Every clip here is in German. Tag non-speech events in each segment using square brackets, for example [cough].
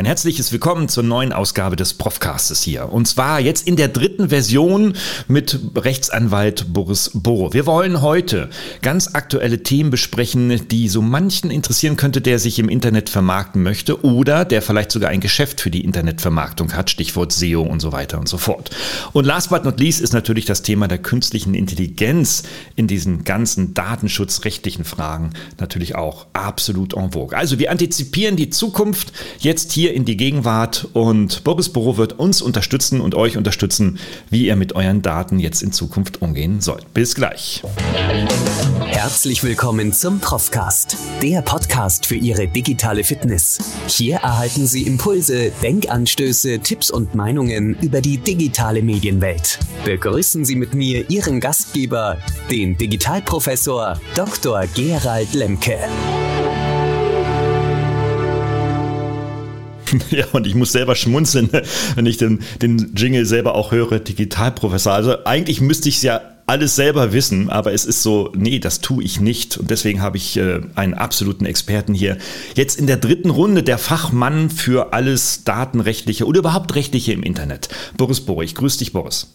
Ein herzliches Willkommen zur neuen Ausgabe des Profcastes hier. Und zwar jetzt in der dritten Version mit Rechtsanwalt Boris Bohr. Wir wollen heute ganz aktuelle Themen besprechen, die so manchen interessieren könnte, der sich im Internet vermarkten möchte oder der vielleicht sogar ein Geschäft für die Internetvermarktung hat, Stichwort SEO und so weiter und so fort. Und last but not least ist natürlich das Thema der künstlichen Intelligenz in diesen ganzen datenschutzrechtlichen Fragen natürlich auch absolut en vogue. Also wir antizipieren die Zukunft jetzt hier hier in die Gegenwart und Boris Büro wird uns unterstützen und euch unterstützen, wie ihr mit euren Daten jetzt in Zukunft umgehen sollt. Bis gleich. Herzlich willkommen zum Profcast, der Podcast für Ihre digitale Fitness. Hier erhalten Sie Impulse, Denkanstöße, Tipps und Meinungen über die digitale Medienwelt. Begrüßen Sie mit mir Ihren Gastgeber, den Digitalprofessor Dr. Gerald Lemke. [laughs] Ja, und ich muss selber schmunzeln, [laughs] wenn ich den, den Jingle selber auch höre, Digitalprofessor. Also eigentlich müsste ich es ja alles selber wissen, aber es ist so, nee, das tue ich nicht. Und deswegen habe ich äh, einen absoluten Experten hier. Jetzt in der dritten Runde der Fachmann für alles Datenrechtliche oder überhaupt Rechtliche im Internet. Boris Borich. Grüß dich, Boris.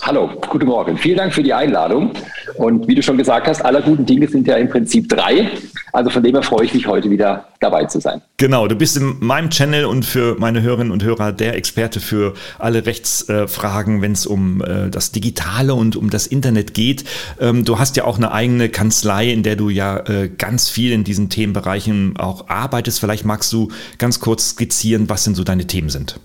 Hallo, guten Morgen. Vielen Dank für die Einladung. Und wie du schon gesagt hast, aller guten Dinge sind ja im Prinzip drei. Also von dem her freue ich mich heute wieder dabei zu sein. Genau, du bist in meinem Channel und für meine Hörerinnen und Hörer der Experte für alle Rechtsfragen, wenn es um äh, das Digitale und um das Internet geht. Ähm, du hast ja auch eine eigene Kanzlei, in der du ja äh, ganz viel in diesen Themenbereichen auch arbeitest. Vielleicht magst du ganz kurz skizzieren, was denn so deine Themen sind.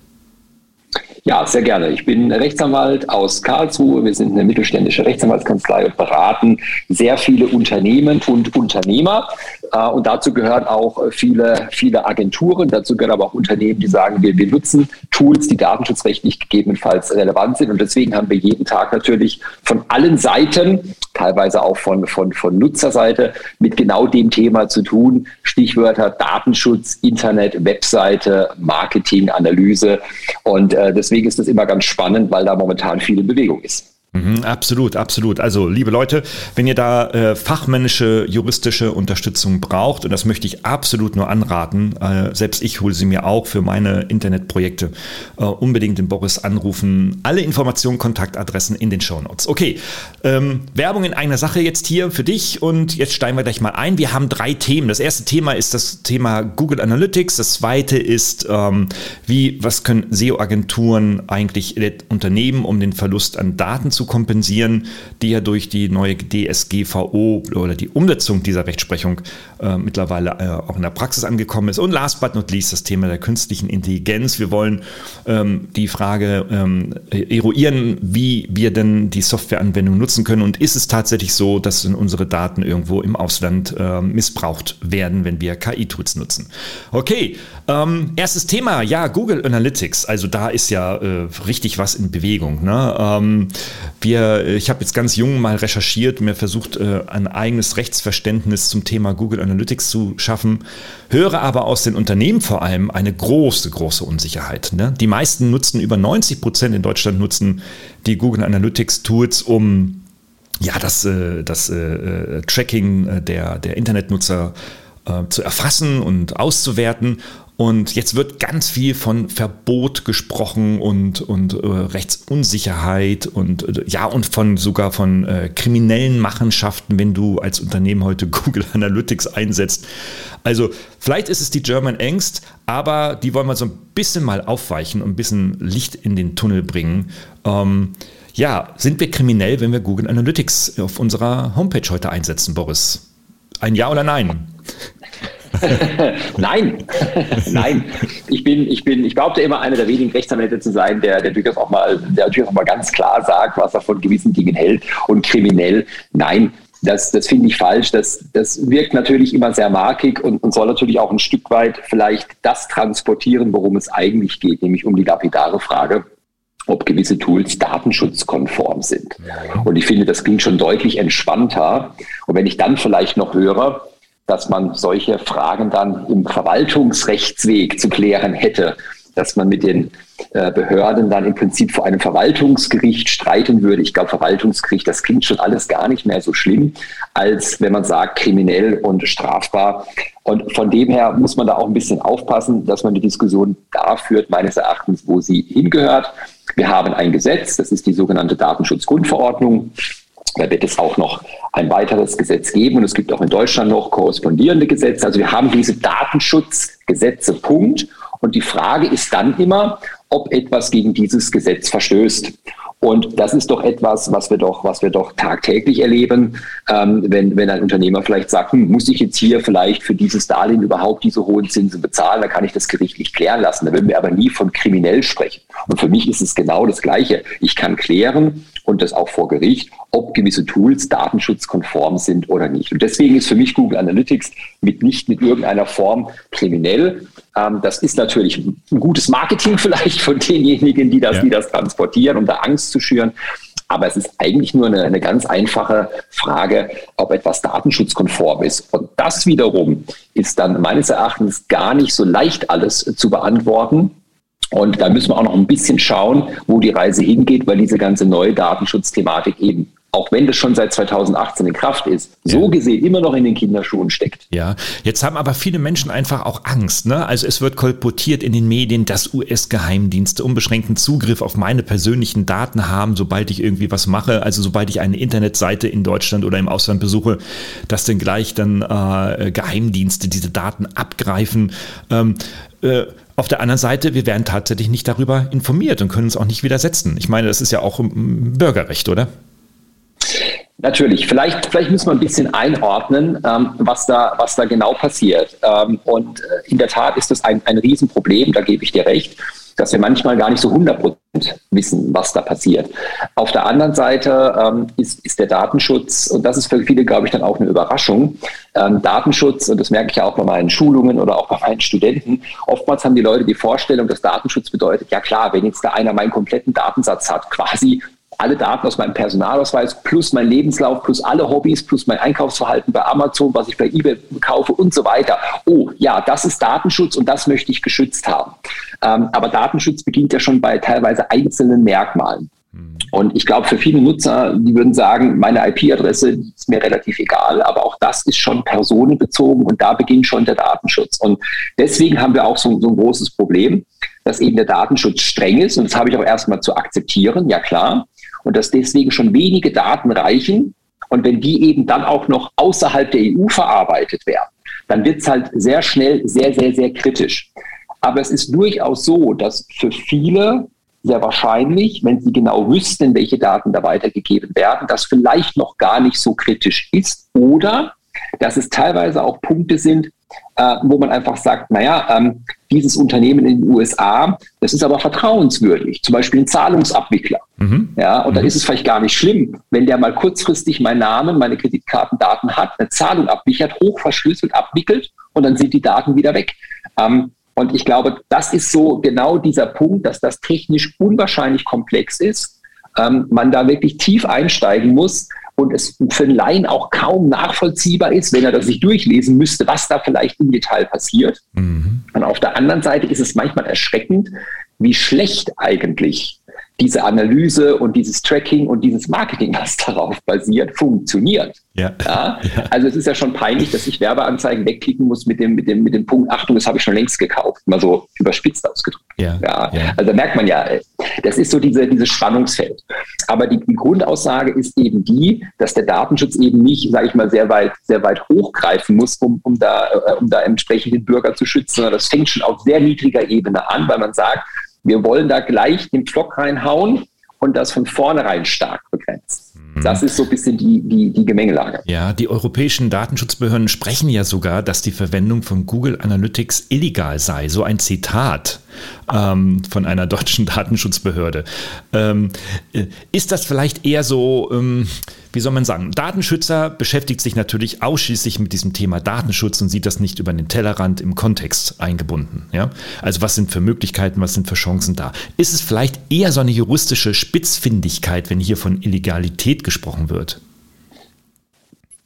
Ja, sehr gerne. Ich bin Rechtsanwalt aus Karlsruhe. Wir sind eine mittelständische Rechtsanwaltskanzlei und beraten sehr viele Unternehmen und Unternehmer. Äh, und dazu gehören auch viele, viele Agenturen. Dazu gehören aber auch Unternehmen, die sagen, wir, wir nutzen Tools, die datenschutzrechtlich gegebenenfalls relevant sind. Und deswegen haben wir jeden Tag natürlich von allen Seiten, teilweise auch von, von, von Nutzerseite, mit genau dem Thema zu tun. Stichwörter Datenschutz, Internet, Webseite, Marketing, Analyse. Und äh, deswegen ist das immer ganz spannend, weil da momentan viel in Bewegung ist. Mhm, absolut, absolut. Also, liebe Leute, wenn ihr da äh, fachmännische, juristische Unterstützung braucht, und das möchte ich absolut nur anraten, äh, selbst ich hole sie mir auch für meine Internetprojekte, äh, unbedingt den Boris anrufen. Alle Informationen, Kontaktadressen in den Show Notes. Okay, ähm, Werbung in einer Sache jetzt hier für dich und jetzt steigen wir gleich mal ein. Wir haben drei Themen. Das erste Thema ist das Thema Google Analytics. Das zweite ist, ähm, wie, was können SEO-Agenturen eigentlich unternehmen, um den Verlust an Daten zu kompensieren, die ja durch die neue DSGVO oder die Umsetzung dieser Rechtsprechung äh, mittlerweile äh, auch in der Praxis angekommen ist. Und last but not least das Thema der künstlichen Intelligenz. Wir wollen ähm, die Frage ähm, eruieren, wie wir denn die Softwareanwendung nutzen können und ist es tatsächlich so, dass unsere Daten irgendwo im Ausland äh, missbraucht werden, wenn wir KI-Tools nutzen. Okay, ähm, erstes Thema, ja, Google Analytics. Also da ist ja äh, richtig was in Bewegung. Ne? Ähm, wir, ich habe jetzt ganz jung mal recherchiert, mir versucht, äh, ein eigenes Rechtsverständnis zum Thema Google Analytics zu schaffen, höre aber aus den Unternehmen vor allem eine große, große Unsicherheit. Ne? Die meisten nutzen, über 90 Prozent in Deutschland nutzen die Google Analytics Tools, um ja, das, äh, das äh, Tracking der, der Internetnutzer zu erfassen und auszuwerten. Und jetzt wird ganz viel von Verbot gesprochen und, und äh, Rechtsunsicherheit und äh, ja, und von sogar von äh, kriminellen Machenschaften, wenn du als Unternehmen heute [laughs] Google Analytics einsetzt. Also vielleicht ist es die German Angst, aber die wollen wir so ein bisschen mal aufweichen und ein bisschen Licht in den Tunnel bringen. Ähm, ja, sind wir kriminell, wenn wir Google Analytics auf unserer Homepage heute einsetzen, Boris? Ein Ja oder Nein? [laughs] Nein, nein. Ich bin, ich bin, ich behaupte immer, einer der wenigen Rechtsanwälte zu sein, der, der durchaus auch mal, der durchaus auch mal ganz klar sagt, was er von gewissen Dingen hält und kriminell. Nein, das, das finde ich falsch. Das, das wirkt natürlich immer sehr markig und, und soll natürlich auch ein Stück weit vielleicht das transportieren, worum es eigentlich geht, nämlich um die lapidare Frage, ob gewisse Tools datenschutzkonform sind. Und ich finde, das klingt schon deutlich entspannter. Und wenn ich dann vielleicht noch höre, dass man solche Fragen dann im Verwaltungsrechtsweg zu klären hätte, dass man mit den äh, Behörden dann im Prinzip vor einem Verwaltungsgericht streiten würde. Ich glaube, Verwaltungsgericht, das klingt schon alles gar nicht mehr so schlimm, als wenn man sagt, kriminell und strafbar. Und von dem her muss man da auch ein bisschen aufpassen, dass man die Diskussion da führt, meines Erachtens, wo sie hingehört. Wir haben ein Gesetz, das ist die sogenannte Datenschutzgrundverordnung. Da wird es auch noch ein weiteres Gesetz geben und es gibt auch in Deutschland noch korrespondierende Gesetze. Also wir haben diese Datenschutzgesetze, Punkt. Und die Frage ist dann immer, ob etwas gegen dieses Gesetz verstößt. Und das ist doch etwas, was wir doch, was wir doch tagtäglich erleben, ähm, wenn, wenn ein Unternehmer vielleicht sagt, hm, muss ich jetzt hier vielleicht für dieses Darlehen überhaupt diese hohen Zinsen bezahlen, dann kann ich das gerichtlich klären lassen. Da würden wir aber nie von kriminell sprechen. Und für mich ist es genau das Gleiche. Ich kann klären und das auch vor Gericht, ob gewisse Tools datenschutzkonform sind oder nicht. Und deswegen ist für mich Google Analytics mit nicht mit irgendeiner Form kriminell. Ähm, das ist natürlich ein gutes Marketing [laughs] vielleicht von denjenigen, die das, ja. die das transportieren, um da Angst zu schüren. Aber es ist eigentlich nur eine, eine ganz einfache Frage, ob etwas datenschutzkonform ist. Und das wiederum ist dann meines Erachtens gar nicht so leicht alles zu beantworten. Und da müssen wir auch noch ein bisschen schauen, wo die Reise hingeht, weil diese ganze neue Datenschutzthematik eben auch wenn das schon seit 2018 in Kraft ist, so gesehen immer noch in den Kinderschuhen steckt. Ja, jetzt haben aber viele Menschen einfach auch Angst. Ne? Also es wird kolportiert in den Medien, dass US-Geheimdienste unbeschränkten Zugriff auf meine persönlichen Daten haben, sobald ich irgendwie was mache. Also sobald ich eine Internetseite in Deutschland oder im Ausland besuche, dass dann gleich dann äh, Geheimdienste diese Daten abgreifen. Ähm, äh, auf der anderen Seite, wir werden tatsächlich nicht darüber informiert und können uns auch nicht widersetzen. Ich meine, das ist ja auch ein Bürgerrecht, oder? Natürlich, vielleicht, vielleicht müssen wir ein bisschen einordnen, ähm, was, da, was da genau passiert. Ähm, und äh, in der Tat ist das ein, ein Riesenproblem, da gebe ich dir recht, dass wir manchmal gar nicht so 100 wissen, was da passiert. Auf der anderen Seite ähm, ist, ist der Datenschutz, und das ist für viele, glaube ich, dann auch eine Überraschung, ähm, Datenschutz, und das merke ich ja auch bei meinen Schulungen oder auch bei meinen Studenten, oftmals haben die Leute die Vorstellung, dass Datenschutz bedeutet, ja klar, wenn jetzt da einer meinen kompletten Datensatz hat, quasi alle Daten aus meinem Personalausweis plus mein Lebenslauf plus alle Hobbys plus mein Einkaufsverhalten bei Amazon, was ich bei eBay kaufe und so weiter. Oh, ja, das ist Datenschutz und das möchte ich geschützt haben. Ähm, aber Datenschutz beginnt ja schon bei teilweise einzelnen Merkmalen. Mhm. Und ich glaube, für viele Nutzer, die würden sagen, meine IP-Adresse ist mir relativ egal, aber auch das ist schon personenbezogen und da beginnt schon der Datenschutz. Und deswegen haben wir auch so, so ein großes Problem, dass eben der Datenschutz streng ist und das habe ich auch erstmal zu akzeptieren, ja klar und dass deswegen schon wenige Daten reichen. Und wenn die eben dann auch noch außerhalb der EU verarbeitet werden, dann wird es halt sehr schnell sehr, sehr, sehr kritisch. Aber es ist durchaus so, dass für viele sehr wahrscheinlich, wenn sie genau wüssten, welche Daten da weitergegeben werden, das vielleicht noch gar nicht so kritisch ist oder dass es teilweise auch Punkte sind, äh, wo man einfach sagt, naja, ähm, dieses Unternehmen in den USA, das ist aber vertrauenswürdig, zum Beispiel ein Zahlungsabwickler. Mhm. Ja, und mhm. dann ist es vielleicht gar nicht schlimm, wenn der mal kurzfristig meinen Namen, meine Kreditkartendaten hat, eine Zahlung abwickelt, hochverschlüsselt abwickelt und dann sind die Daten wieder weg. Ähm, und ich glaube, das ist so genau dieser Punkt, dass das technisch unwahrscheinlich komplex ist. Ähm, man da wirklich tief einsteigen muss, und es für einen Laien auch kaum nachvollziehbar ist, wenn er das sich durchlesen müsste, was da vielleicht im Detail passiert. Mhm. Und auf der anderen Seite ist es manchmal erschreckend, wie schlecht eigentlich diese Analyse und dieses Tracking und dieses Marketing, was darauf basiert, funktioniert. Ja. ja. Also es ist ja schon peinlich, dass ich Werbeanzeigen wegklicken muss mit dem, mit dem, mit dem Punkt, Achtung, das habe ich schon längst gekauft, mal so überspitzt ausgedrückt. Ja. ja. ja. Also da merkt man ja, das ist so diese, dieses Spannungsfeld. Aber die, die Grundaussage ist eben die, dass der Datenschutz eben nicht, sage ich mal, sehr weit, sehr weit hochgreifen muss, um, um, da, äh, um da entsprechend den Bürger zu schützen, sondern das fängt schon auf sehr niedriger Ebene an, weil man sagt, wir wollen da gleich den Pflock reinhauen und das von vornherein stark begrenzt. Mhm. Das ist so ein bisschen die, die, die Gemengelage. Ja, die europäischen Datenschutzbehörden sprechen ja sogar, dass die Verwendung von Google Analytics illegal sei. So ein Zitat ähm, von einer deutschen [laughs] Datenschutzbehörde. Ähm, äh, ist das vielleicht eher so, ähm, wie soll man sagen, Datenschützer beschäftigt sich natürlich ausschließlich mit diesem Thema Datenschutz und sieht das nicht über den Tellerrand im Kontext eingebunden. Ja? Also was sind für Möglichkeiten, was sind für Chancen da? Ist es vielleicht eher so eine juristische Spitzfindigkeit, wenn hier von Illegalität gesprochen wird?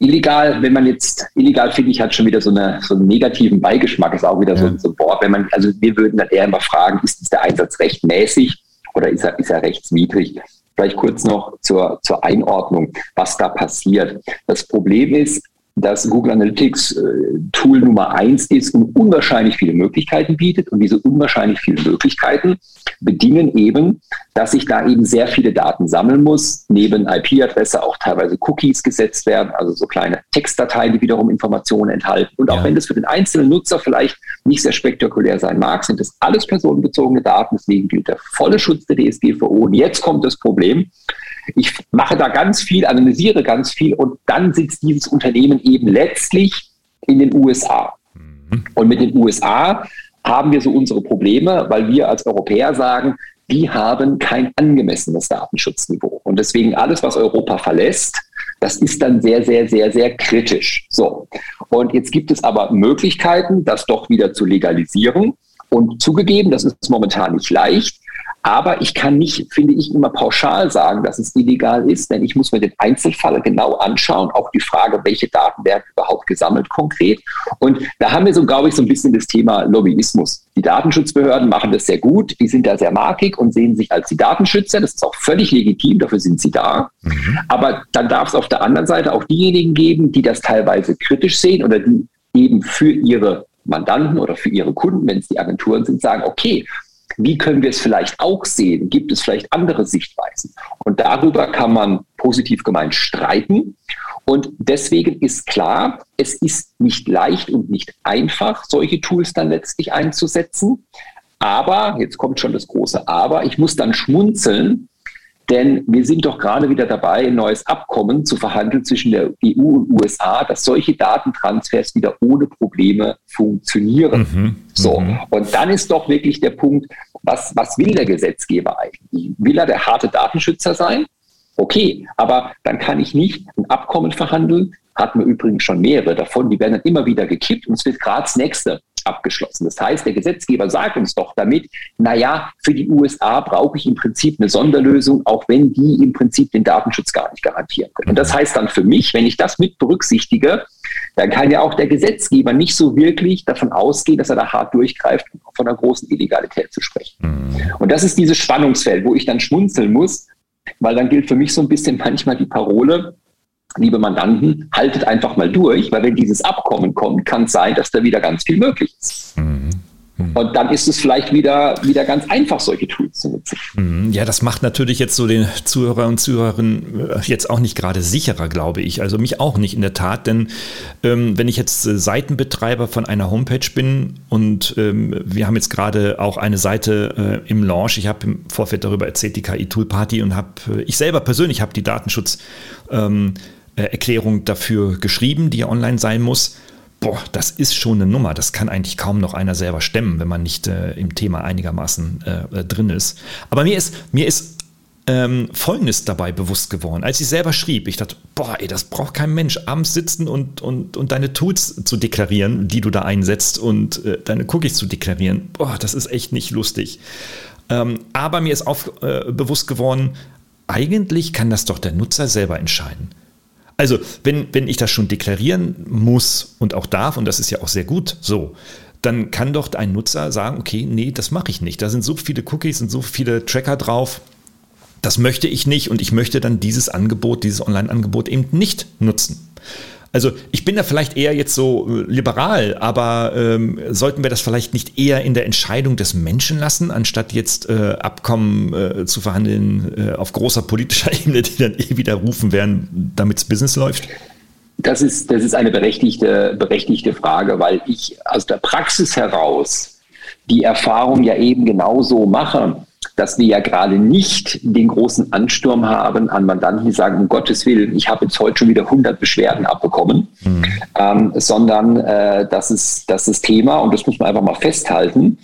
illegal, wenn man jetzt, illegal finde ich, hat schon wieder so, eine, so einen negativen Beigeschmack, ist auch wieder ja. so, so ein Wort. Wenn man, also wir würden dann eher immer fragen, ist der Einsatz rechtmäßig oder ist er, ist er rechtswidrig? Vielleicht kurz noch zur, zur Einordnung, was da passiert. Das Problem ist, dass Google Analytics äh, Tool Nummer eins ist und unwahrscheinlich viele Möglichkeiten bietet. Und diese unwahrscheinlich vielen Möglichkeiten bedingen eben, dass ich da eben sehr viele Daten sammeln muss, neben IP-Adresse auch teilweise Cookies gesetzt werden, also so kleine Textdateien, die wiederum Informationen enthalten. Und auch ja. wenn das für den einzelnen Nutzer vielleicht nicht sehr spektakulär sein mag, sind das alles personenbezogene Daten. Deswegen gilt der volle Schutz der DSGVO. Und jetzt kommt das Problem. Ich mache da ganz viel, analysiere ganz viel und dann sitzt dieses Unternehmen eben letztlich in den USA. Mhm. Und mit den USA haben wir so unsere Probleme, weil wir als Europäer sagen, die haben kein angemessenes Datenschutzniveau. Und deswegen alles, was Europa verlässt, das ist dann sehr, sehr, sehr, sehr kritisch. So. Und jetzt gibt es aber Möglichkeiten, das doch wieder zu legalisieren. Und zugegeben, das ist momentan nicht leicht. Aber ich kann nicht, finde ich, immer pauschal sagen, dass es illegal ist, denn ich muss mir den Einzelfall genau anschauen, auch die Frage, welche Daten werden überhaupt gesammelt konkret. Und da haben wir so, glaube ich, so ein bisschen das Thema Lobbyismus. Die Datenschutzbehörden machen das sehr gut, die sind da sehr markig und sehen sich als die Datenschützer. Das ist auch völlig legitim, dafür sind sie da. Mhm. Aber dann darf es auf der anderen Seite auch diejenigen geben, die das teilweise kritisch sehen oder die eben für ihre Mandanten oder für ihre Kunden, wenn es die Agenturen sind, sagen, okay, wie können wir es vielleicht auch sehen? Gibt es vielleicht andere Sichtweisen? Und darüber kann man positiv gemeint streiten. Und deswegen ist klar, es ist nicht leicht und nicht einfach, solche Tools dann letztlich einzusetzen. Aber, jetzt kommt schon das große Aber, ich muss dann schmunzeln, denn wir sind doch gerade wieder dabei, ein neues Abkommen zu verhandeln zwischen der EU und USA, dass solche Datentransfers wieder ohne Probleme funktionieren. Mhm. So. Mhm. Und dann ist doch wirklich der Punkt, was, was will der Gesetzgeber eigentlich? Will er der harte Datenschützer sein? Okay, aber dann kann ich nicht ein Abkommen verhandeln, hatten wir übrigens schon mehrere davon, die werden dann immer wieder gekippt und es wird gerade das nächste abgeschlossen. Das heißt, der Gesetzgeber sagt uns doch damit, naja, für die USA brauche ich im Prinzip eine Sonderlösung, auch wenn die im Prinzip den Datenschutz gar nicht garantieren können. Und das heißt dann für mich, wenn ich das mit berücksichtige, dann kann ja auch der Gesetzgeber nicht so wirklich davon ausgehen, dass er da hart durchgreift, um von einer großen Illegalität zu sprechen. Mhm. Und das ist dieses Spannungsfeld, wo ich dann schmunzeln muss, weil dann gilt für mich so ein bisschen manchmal die Parole, liebe Mandanten, haltet einfach mal durch, weil wenn dieses Abkommen kommt, kann es sein, dass da wieder ganz viel möglich ist. Mhm. Und dann ist es vielleicht wieder, wieder ganz einfach, solche Tools zu nutzen. Mhm. Ja, das macht natürlich jetzt so den Zuhörer und Zuhörerinnen äh, jetzt auch nicht gerade sicherer, glaube ich. Also mich auch nicht in der Tat, denn ähm, wenn ich jetzt äh, Seitenbetreiber von einer Homepage bin und ähm, wir haben jetzt gerade auch eine Seite äh, im Launch, ich habe im Vorfeld darüber erzählt, die KI Tool Party und habe, äh, ich selber persönlich habe die Datenschutz ähm, äh, Erklärung dafür geschrieben, die ja online sein muss. Boah, das ist schon eine Nummer. Das kann eigentlich kaum noch einer selber stemmen, wenn man nicht äh, im Thema einigermaßen äh, äh, drin ist. Aber mir ist, mir ist ähm, Folgendes dabei bewusst geworden. Als ich selber schrieb, ich dachte, boah, ey, das braucht kein Mensch, abends sitzen und, und, und deine Tools zu deklarieren, die du da einsetzt und äh, deine Cookies zu deklarieren. Boah, das ist echt nicht lustig. Ähm, aber mir ist auch äh, bewusst geworden, eigentlich kann das doch der Nutzer selber entscheiden. Also, wenn, wenn ich das schon deklarieren muss und auch darf, und das ist ja auch sehr gut so, dann kann doch ein Nutzer sagen, okay, nee, das mache ich nicht. Da sind so viele Cookies und so viele Tracker drauf. Das möchte ich nicht und ich möchte dann dieses Angebot, dieses Online-Angebot eben nicht nutzen. Also ich bin da vielleicht eher jetzt so äh, liberal, aber ähm, sollten wir das vielleicht nicht eher in der Entscheidung des Menschen lassen, anstatt jetzt äh, Abkommen äh, zu verhandeln äh, auf großer politischer [laughs] Ebene, die dann eh wieder rufen werden, damit das Business läuft? Das ist, das ist eine berechtigte, berechtigte Frage, weil ich aus der Praxis heraus die Erfahrung ja eben genauso mache dass wir ja gerade nicht den großen Ansturm haben an Mandanten, die sagen, um Gottes Willen, ich habe jetzt heute schon wieder 100 Beschwerden abbekommen, mhm. ähm, sondern äh, das, ist, das ist Thema und das muss man einfach mal festhalten.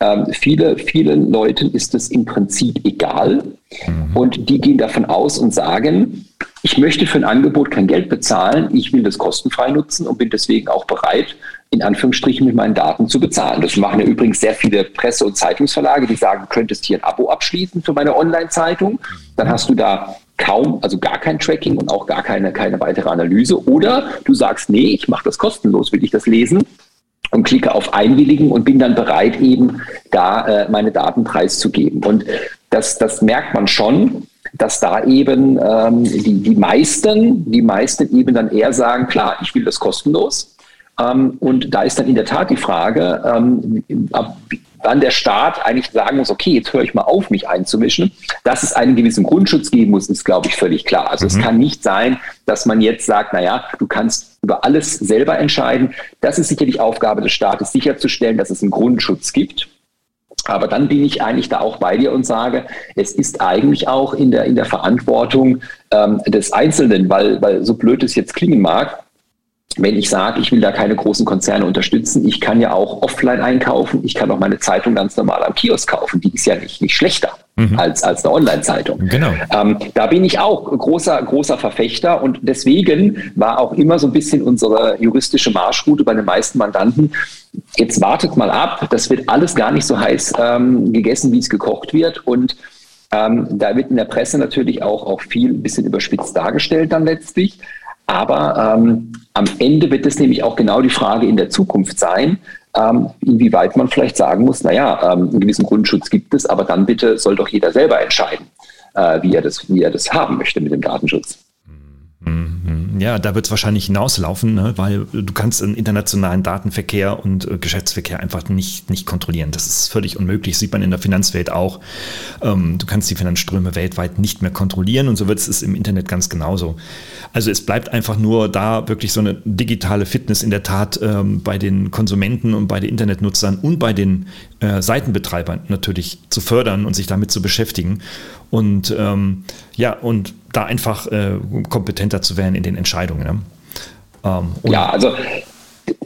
Ähm, viele, vielen Leuten ist es im Prinzip egal mhm. und die gehen davon aus und sagen, ich möchte für ein Angebot kein Geld bezahlen, ich will das kostenfrei nutzen und bin deswegen auch bereit, in Anführungsstrichen mit meinen Daten zu bezahlen. Das machen ja übrigens sehr viele Presse- und Zeitungsverlage, die sagen, du könntest hier ein Abo abschließen für meine Online-Zeitung. Dann hast du da kaum, also gar kein Tracking und auch gar keine, keine weitere Analyse. Oder du sagst, nee, ich mache das kostenlos, will ich das lesen und klicke auf Einwilligen und bin dann bereit, eben da äh, meine Daten preiszugeben. Und das, das merkt man schon, dass da eben ähm, die, die meisten, die meisten eben dann eher sagen, klar, ich will das kostenlos. Ähm, und da ist dann in der Tat die Frage, ähm, wann der Staat eigentlich sagen muss, okay, jetzt höre ich mal auf, mich einzumischen. Dass es einen gewissen Grundschutz geben muss, ist, glaube ich, völlig klar. Also mhm. es kann nicht sein, dass man jetzt sagt, naja, du kannst über alles selber entscheiden. Das ist sicherlich Aufgabe des Staates, sicherzustellen, dass es einen Grundschutz gibt. Aber dann bin ich eigentlich da auch bei dir und sage, es ist eigentlich auch in der, in der Verantwortung ähm, des Einzelnen, weil, weil so blöd es jetzt klingen mag, wenn ich sage, ich will da keine großen Konzerne unterstützen, ich kann ja auch offline einkaufen, ich kann auch meine Zeitung ganz normal am Kiosk kaufen, die ist ja nicht, nicht schlechter mhm. als, als eine Online-Zeitung. Genau. Ähm, da bin ich auch großer, großer Verfechter und deswegen war auch immer so ein bisschen unsere juristische Marschroute bei den meisten Mandanten, jetzt wartet mal ab, das wird alles gar nicht so heiß ähm, gegessen, wie es gekocht wird und ähm, da wird in der Presse natürlich auch, auch viel ein bisschen überspitzt dargestellt dann letztlich. Aber ähm, am Ende wird es nämlich auch genau die Frage in der Zukunft sein, ähm, inwieweit man vielleicht sagen muss, naja, ähm, einen gewissen Grundschutz gibt es, aber dann bitte soll doch jeder selber entscheiden, äh, wie, er das, wie er das haben möchte mit dem Datenschutz. Ja, da wird es wahrscheinlich hinauslaufen, ne? weil du kannst einen internationalen Datenverkehr und äh, Geschäftsverkehr einfach nicht, nicht kontrollieren. Das ist völlig unmöglich, sieht man in der Finanzwelt auch. Ähm, du kannst die Finanzströme weltweit nicht mehr kontrollieren und so wird es im Internet ganz genauso. Also es bleibt einfach nur da wirklich so eine digitale Fitness in der Tat ähm, bei den Konsumenten und bei den Internetnutzern und bei den äh, Seitenbetreibern natürlich zu fördern und sich damit zu beschäftigen. Und ähm, ja, und da einfach äh, kompetenter zu werden in den Entscheidungen. Ne? Ähm, ja, also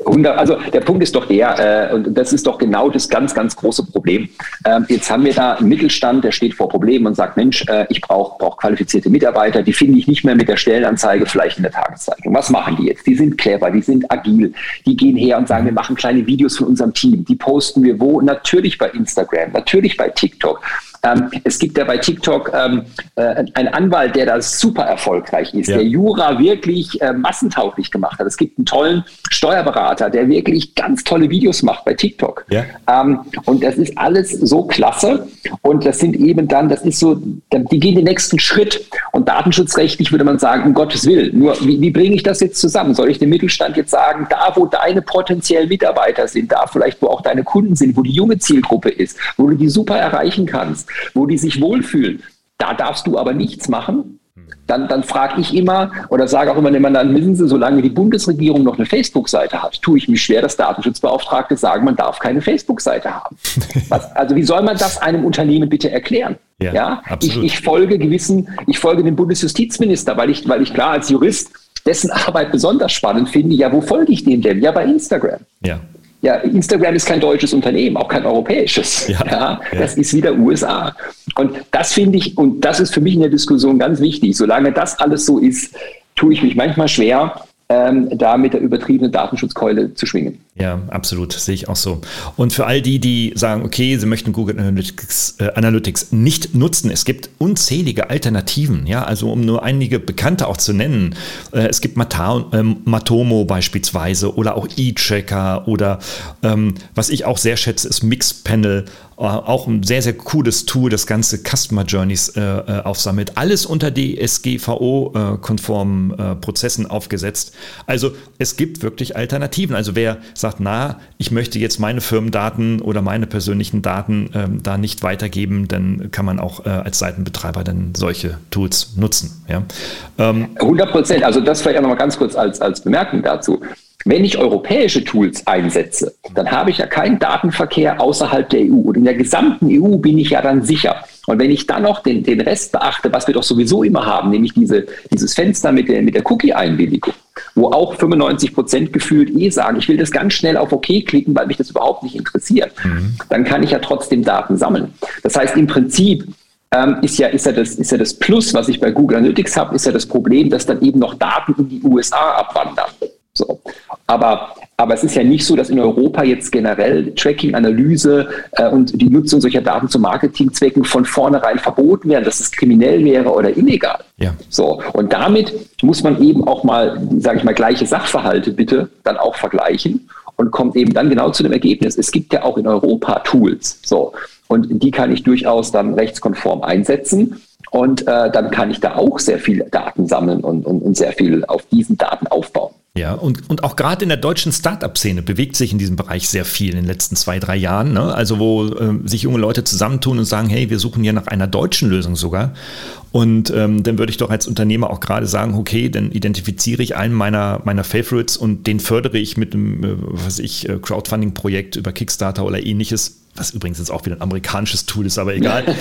also der Punkt ist doch der, äh, und das ist doch genau das ganz, ganz große Problem. Ähm, jetzt haben wir da einen Mittelstand, der steht vor Problemen und sagt, Mensch, äh, ich brauche brauch qualifizierte Mitarbeiter, die finde ich nicht mehr mit der Stellenanzeige vielleicht in der Tageszeitung. Was machen die jetzt? Die sind clever, die sind agil, die gehen her und sagen, wir machen kleine Videos von unserem Team, die posten wir wo? Natürlich bei Instagram, natürlich bei TikTok. Ähm, es gibt ja bei TikTok ähm, äh, einen Anwalt, der da super erfolgreich ist, ja. der Jura wirklich äh, massentauglich gemacht hat. Es gibt einen tollen Steuerberater, der wirklich ganz tolle Videos macht bei TikTok. Ja. Ähm, und das ist alles so klasse. Und das sind eben dann, das ist so, die gehen den nächsten Schritt. Und datenschutzrechtlich würde man sagen, um Gottes Willen. Nur, wie, wie bringe ich das jetzt zusammen? Soll ich dem Mittelstand jetzt sagen, da, wo deine potenziellen Mitarbeiter sind, da vielleicht, wo auch deine Kunden sind, wo die junge Zielgruppe ist, wo du die super erreichen kannst, wo die sich wohlfühlen. Da darfst du aber nichts machen. Dann, dann frage ich immer oder sage auch immer den Mandanten, wissen Sie, solange die Bundesregierung noch eine Facebook-Seite hat, tue ich mich schwer, dass Datenschutzbeauftragte sagen, man darf keine Facebook-Seite haben. [laughs] Was, also wie soll man das einem Unternehmen bitte erklären? Ja, ja? Ich, ich, folge gewissen, ich folge dem Bundesjustizminister, weil ich, weil ich klar als Jurist dessen Arbeit besonders spannend finde. Ja, wo folge ich dem denn? Ja, bei Instagram. Ja. Ja, Instagram ist kein deutsches Unternehmen, auch kein europäisches. Ja, ja, das ist wieder USA. Und das finde ich, und das ist für mich in der Diskussion ganz wichtig. Solange das alles so ist, tue ich mich manchmal schwer, ähm, da mit der übertriebenen Datenschutzkeule zu schwingen. Ja, absolut, sehe ich auch so. Und für all die, die sagen, okay, sie möchten Google Analytics, äh, Analytics nicht nutzen, es gibt unzählige Alternativen, ja, also um nur einige bekannte auch zu nennen. Äh, es gibt Mata, äh, Matomo beispielsweise oder auch eChecker oder ähm, was ich auch sehr schätze, ist Mixpanel auch ein sehr, sehr cooles Tool, das ganze Customer Journeys äh, äh aufsammelt. Alles unter DSGVO-konformen äh, Prozessen aufgesetzt. Also es gibt wirklich Alternativen. Also wer sagt, na, ich möchte jetzt meine Firmendaten oder meine persönlichen Daten ähm, da nicht weitergeben, dann kann man auch äh, als Seitenbetreiber dann solche Tools nutzen. Ja? Ähm, 100 Prozent. Also das vielleicht auch nochmal ganz kurz als, als Bemerkung dazu. Wenn ich europäische Tools einsetze, dann habe ich ja keinen Datenverkehr außerhalb der EU. Und in der gesamten EU bin ich ja dann sicher. Und wenn ich dann noch den, den Rest beachte, was wir doch sowieso immer haben, nämlich diese, dieses Fenster mit der, mit der Cookie-Einwilligung, wo auch 95 Prozent gefühlt eh sagen, ich will das ganz schnell auf OK klicken, weil mich das überhaupt nicht interessiert, mhm. dann kann ich ja trotzdem Daten sammeln. Das heißt, im Prinzip ähm, ist, ja, ist, ja das, ist ja das Plus, was ich bei Google Analytics habe, ist ja das Problem, dass dann eben noch Daten in die USA abwandern. So. Aber Aber es ist ja nicht so, dass in Europa jetzt generell Tracking, Analyse äh, und die Nutzung solcher Daten zu Marketingzwecken von vornherein verboten wären, dass es kriminell wäre oder illegal. Ja. So. Und damit muss man eben auch mal, sage ich mal, gleiche Sachverhalte bitte dann auch vergleichen und kommt eben dann genau zu dem Ergebnis. Es gibt ja auch in Europa Tools. So. Und die kann ich durchaus dann rechtskonform einsetzen. Und äh, dann kann ich da auch sehr viele Daten sammeln und, und, und sehr viel auf diesen Daten aufbauen. Ja, und, und auch gerade in der deutschen Startup-Szene bewegt sich in diesem Bereich sehr viel in den letzten zwei, drei Jahren. Ne? Also wo äh, sich junge Leute zusammentun und sagen, hey, wir suchen ja nach einer deutschen Lösung sogar. Und ähm, dann würde ich doch als Unternehmer auch gerade sagen, okay, dann identifiziere ich einen meiner, meiner Favorites und den fördere ich mit einem, äh, äh, Crowdfunding-Projekt über Kickstarter oder ähnliches was übrigens jetzt auch wieder ein amerikanisches Tool ist, aber egal. [laughs]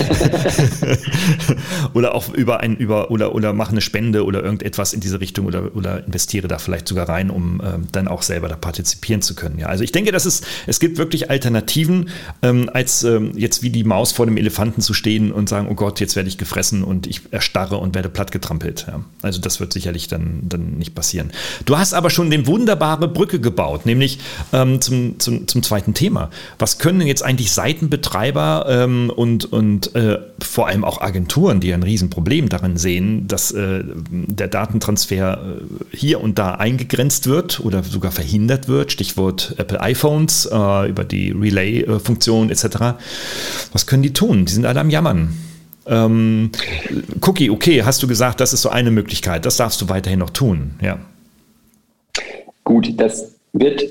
[laughs] oder auch über ein, über, oder, oder mache eine Spende oder irgendetwas in diese Richtung oder, oder investiere da vielleicht sogar rein, um ähm, dann auch selber da partizipieren zu können. Ja, also ich denke, dass es, es gibt wirklich Alternativen, ähm, als ähm, jetzt wie die Maus vor dem Elefanten zu stehen und sagen, oh Gott, jetzt werde ich gefressen und ich erstarre und werde plattgetrampelt. Ja. Also das wird sicherlich dann, dann nicht passieren. Du hast aber schon eine wunderbare Brücke gebaut, nämlich ähm, zum, zum, zum zweiten Thema. Was können jetzt eigentlich eigentlich Seitenbetreiber ähm, und, und äh, vor allem auch Agenturen, die ein Riesenproblem darin sehen, dass äh, der Datentransfer äh, hier und da eingegrenzt wird oder sogar verhindert wird. Stichwort Apple iPhones äh, über die Relay-Funktion etc. Was können die tun? Die sind alle am Jammern. Ähm, Cookie, okay, hast du gesagt, das ist so eine Möglichkeit. Das darfst du weiterhin noch tun, ja. Gut, das wird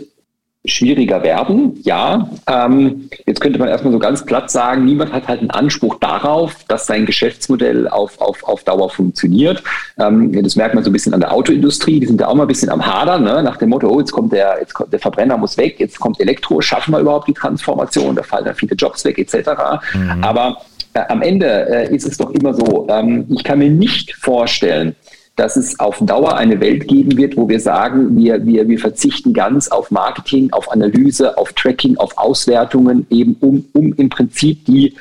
schwieriger werden. Ja, ähm, jetzt könnte man erstmal so ganz platt sagen, niemand hat halt einen Anspruch darauf, dass sein Geschäftsmodell auf, auf, auf Dauer funktioniert. Ähm, das merkt man so ein bisschen an der Autoindustrie, die sind da auch mal ein bisschen am Hadern, ne? nach dem Motto, oh, jetzt kommt der, jetzt kommt der Verbrenner muss weg, jetzt kommt Elektro, schaffen wir überhaupt die Transformation, da fallen dann viele Jobs weg, etc. Mhm. Aber äh, am Ende äh, ist es doch immer so, ähm, ich kann mir nicht vorstellen, dass es auf Dauer eine Welt geben wird, wo wir sagen, wir, wir, wir verzichten ganz auf Marketing, auf Analyse, auf Tracking, auf Auswertungen, eben um, um im Prinzip die,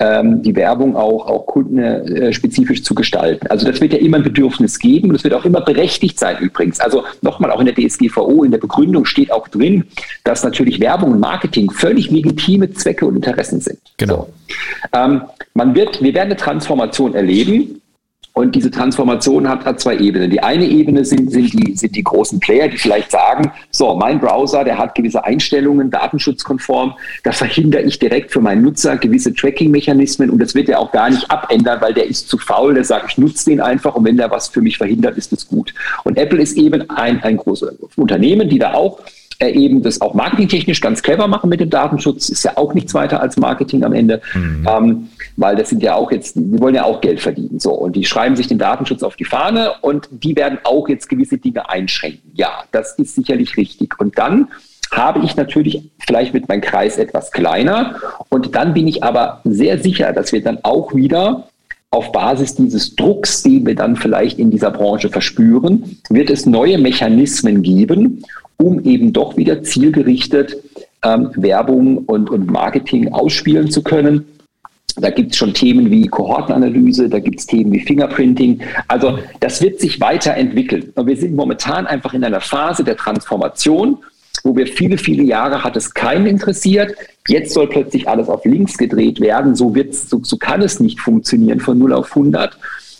ähm, die Werbung auch, auch kundenspezifisch zu gestalten. Also das wird ja immer ein Bedürfnis geben und es wird auch immer berechtigt sein übrigens. Also nochmal, auch in der DSGVO, in der Begründung steht auch drin, dass natürlich Werbung und Marketing völlig legitime Zwecke und Interessen sind. Genau. So. Ähm, man wird, wir werden eine Transformation erleben und diese Transformation hat, hat zwei Ebenen. Die eine Ebene sind, sind, die, sind die großen Player, die vielleicht sagen, so, mein Browser, der hat gewisse Einstellungen, datenschutzkonform, da verhindere ich direkt für meinen Nutzer gewisse Tracking-Mechanismen und das wird er auch gar nicht abändern, weil der ist zu faul, der sagt, ich nutze den einfach und wenn der was für mich verhindert, ist das gut. Und Apple ist eben ein, ein großes Unternehmen, die da auch eben das auch marketingtechnisch ganz clever machen mit dem Datenschutz. Ist ja auch nichts weiter als Marketing am Ende, mhm. ähm, weil das sind ja auch jetzt, die wollen ja auch Geld verdienen. So und die schreiben sich den Datenschutz auf die Fahne und die werden auch jetzt gewisse Dinge einschränken. Ja, das ist sicherlich richtig. Und dann habe ich natürlich vielleicht mit meinem Kreis etwas kleiner und dann bin ich aber sehr sicher, dass wir dann auch wieder auf Basis dieses Drucks, den wir dann vielleicht in dieser Branche verspüren, wird es neue Mechanismen geben, um eben doch wieder zielgerichtet ähm, Werbung und, und Marketing ausspielen zu können. Da gibt es schon Themen wie Kohortenanalyse, da gibt es Themen wie Fingerprinting. Also das wird sich weiterentwickeln. Und wir sind momentan einfach in einer Phase der Transformation, wo wir viele, viele Jahre hat es keinen interessiert. Jetzt soll plötzlich alles auf links gedreht werden. So, wird's, so, so kann es nicht funktionieren von 0 auf 100.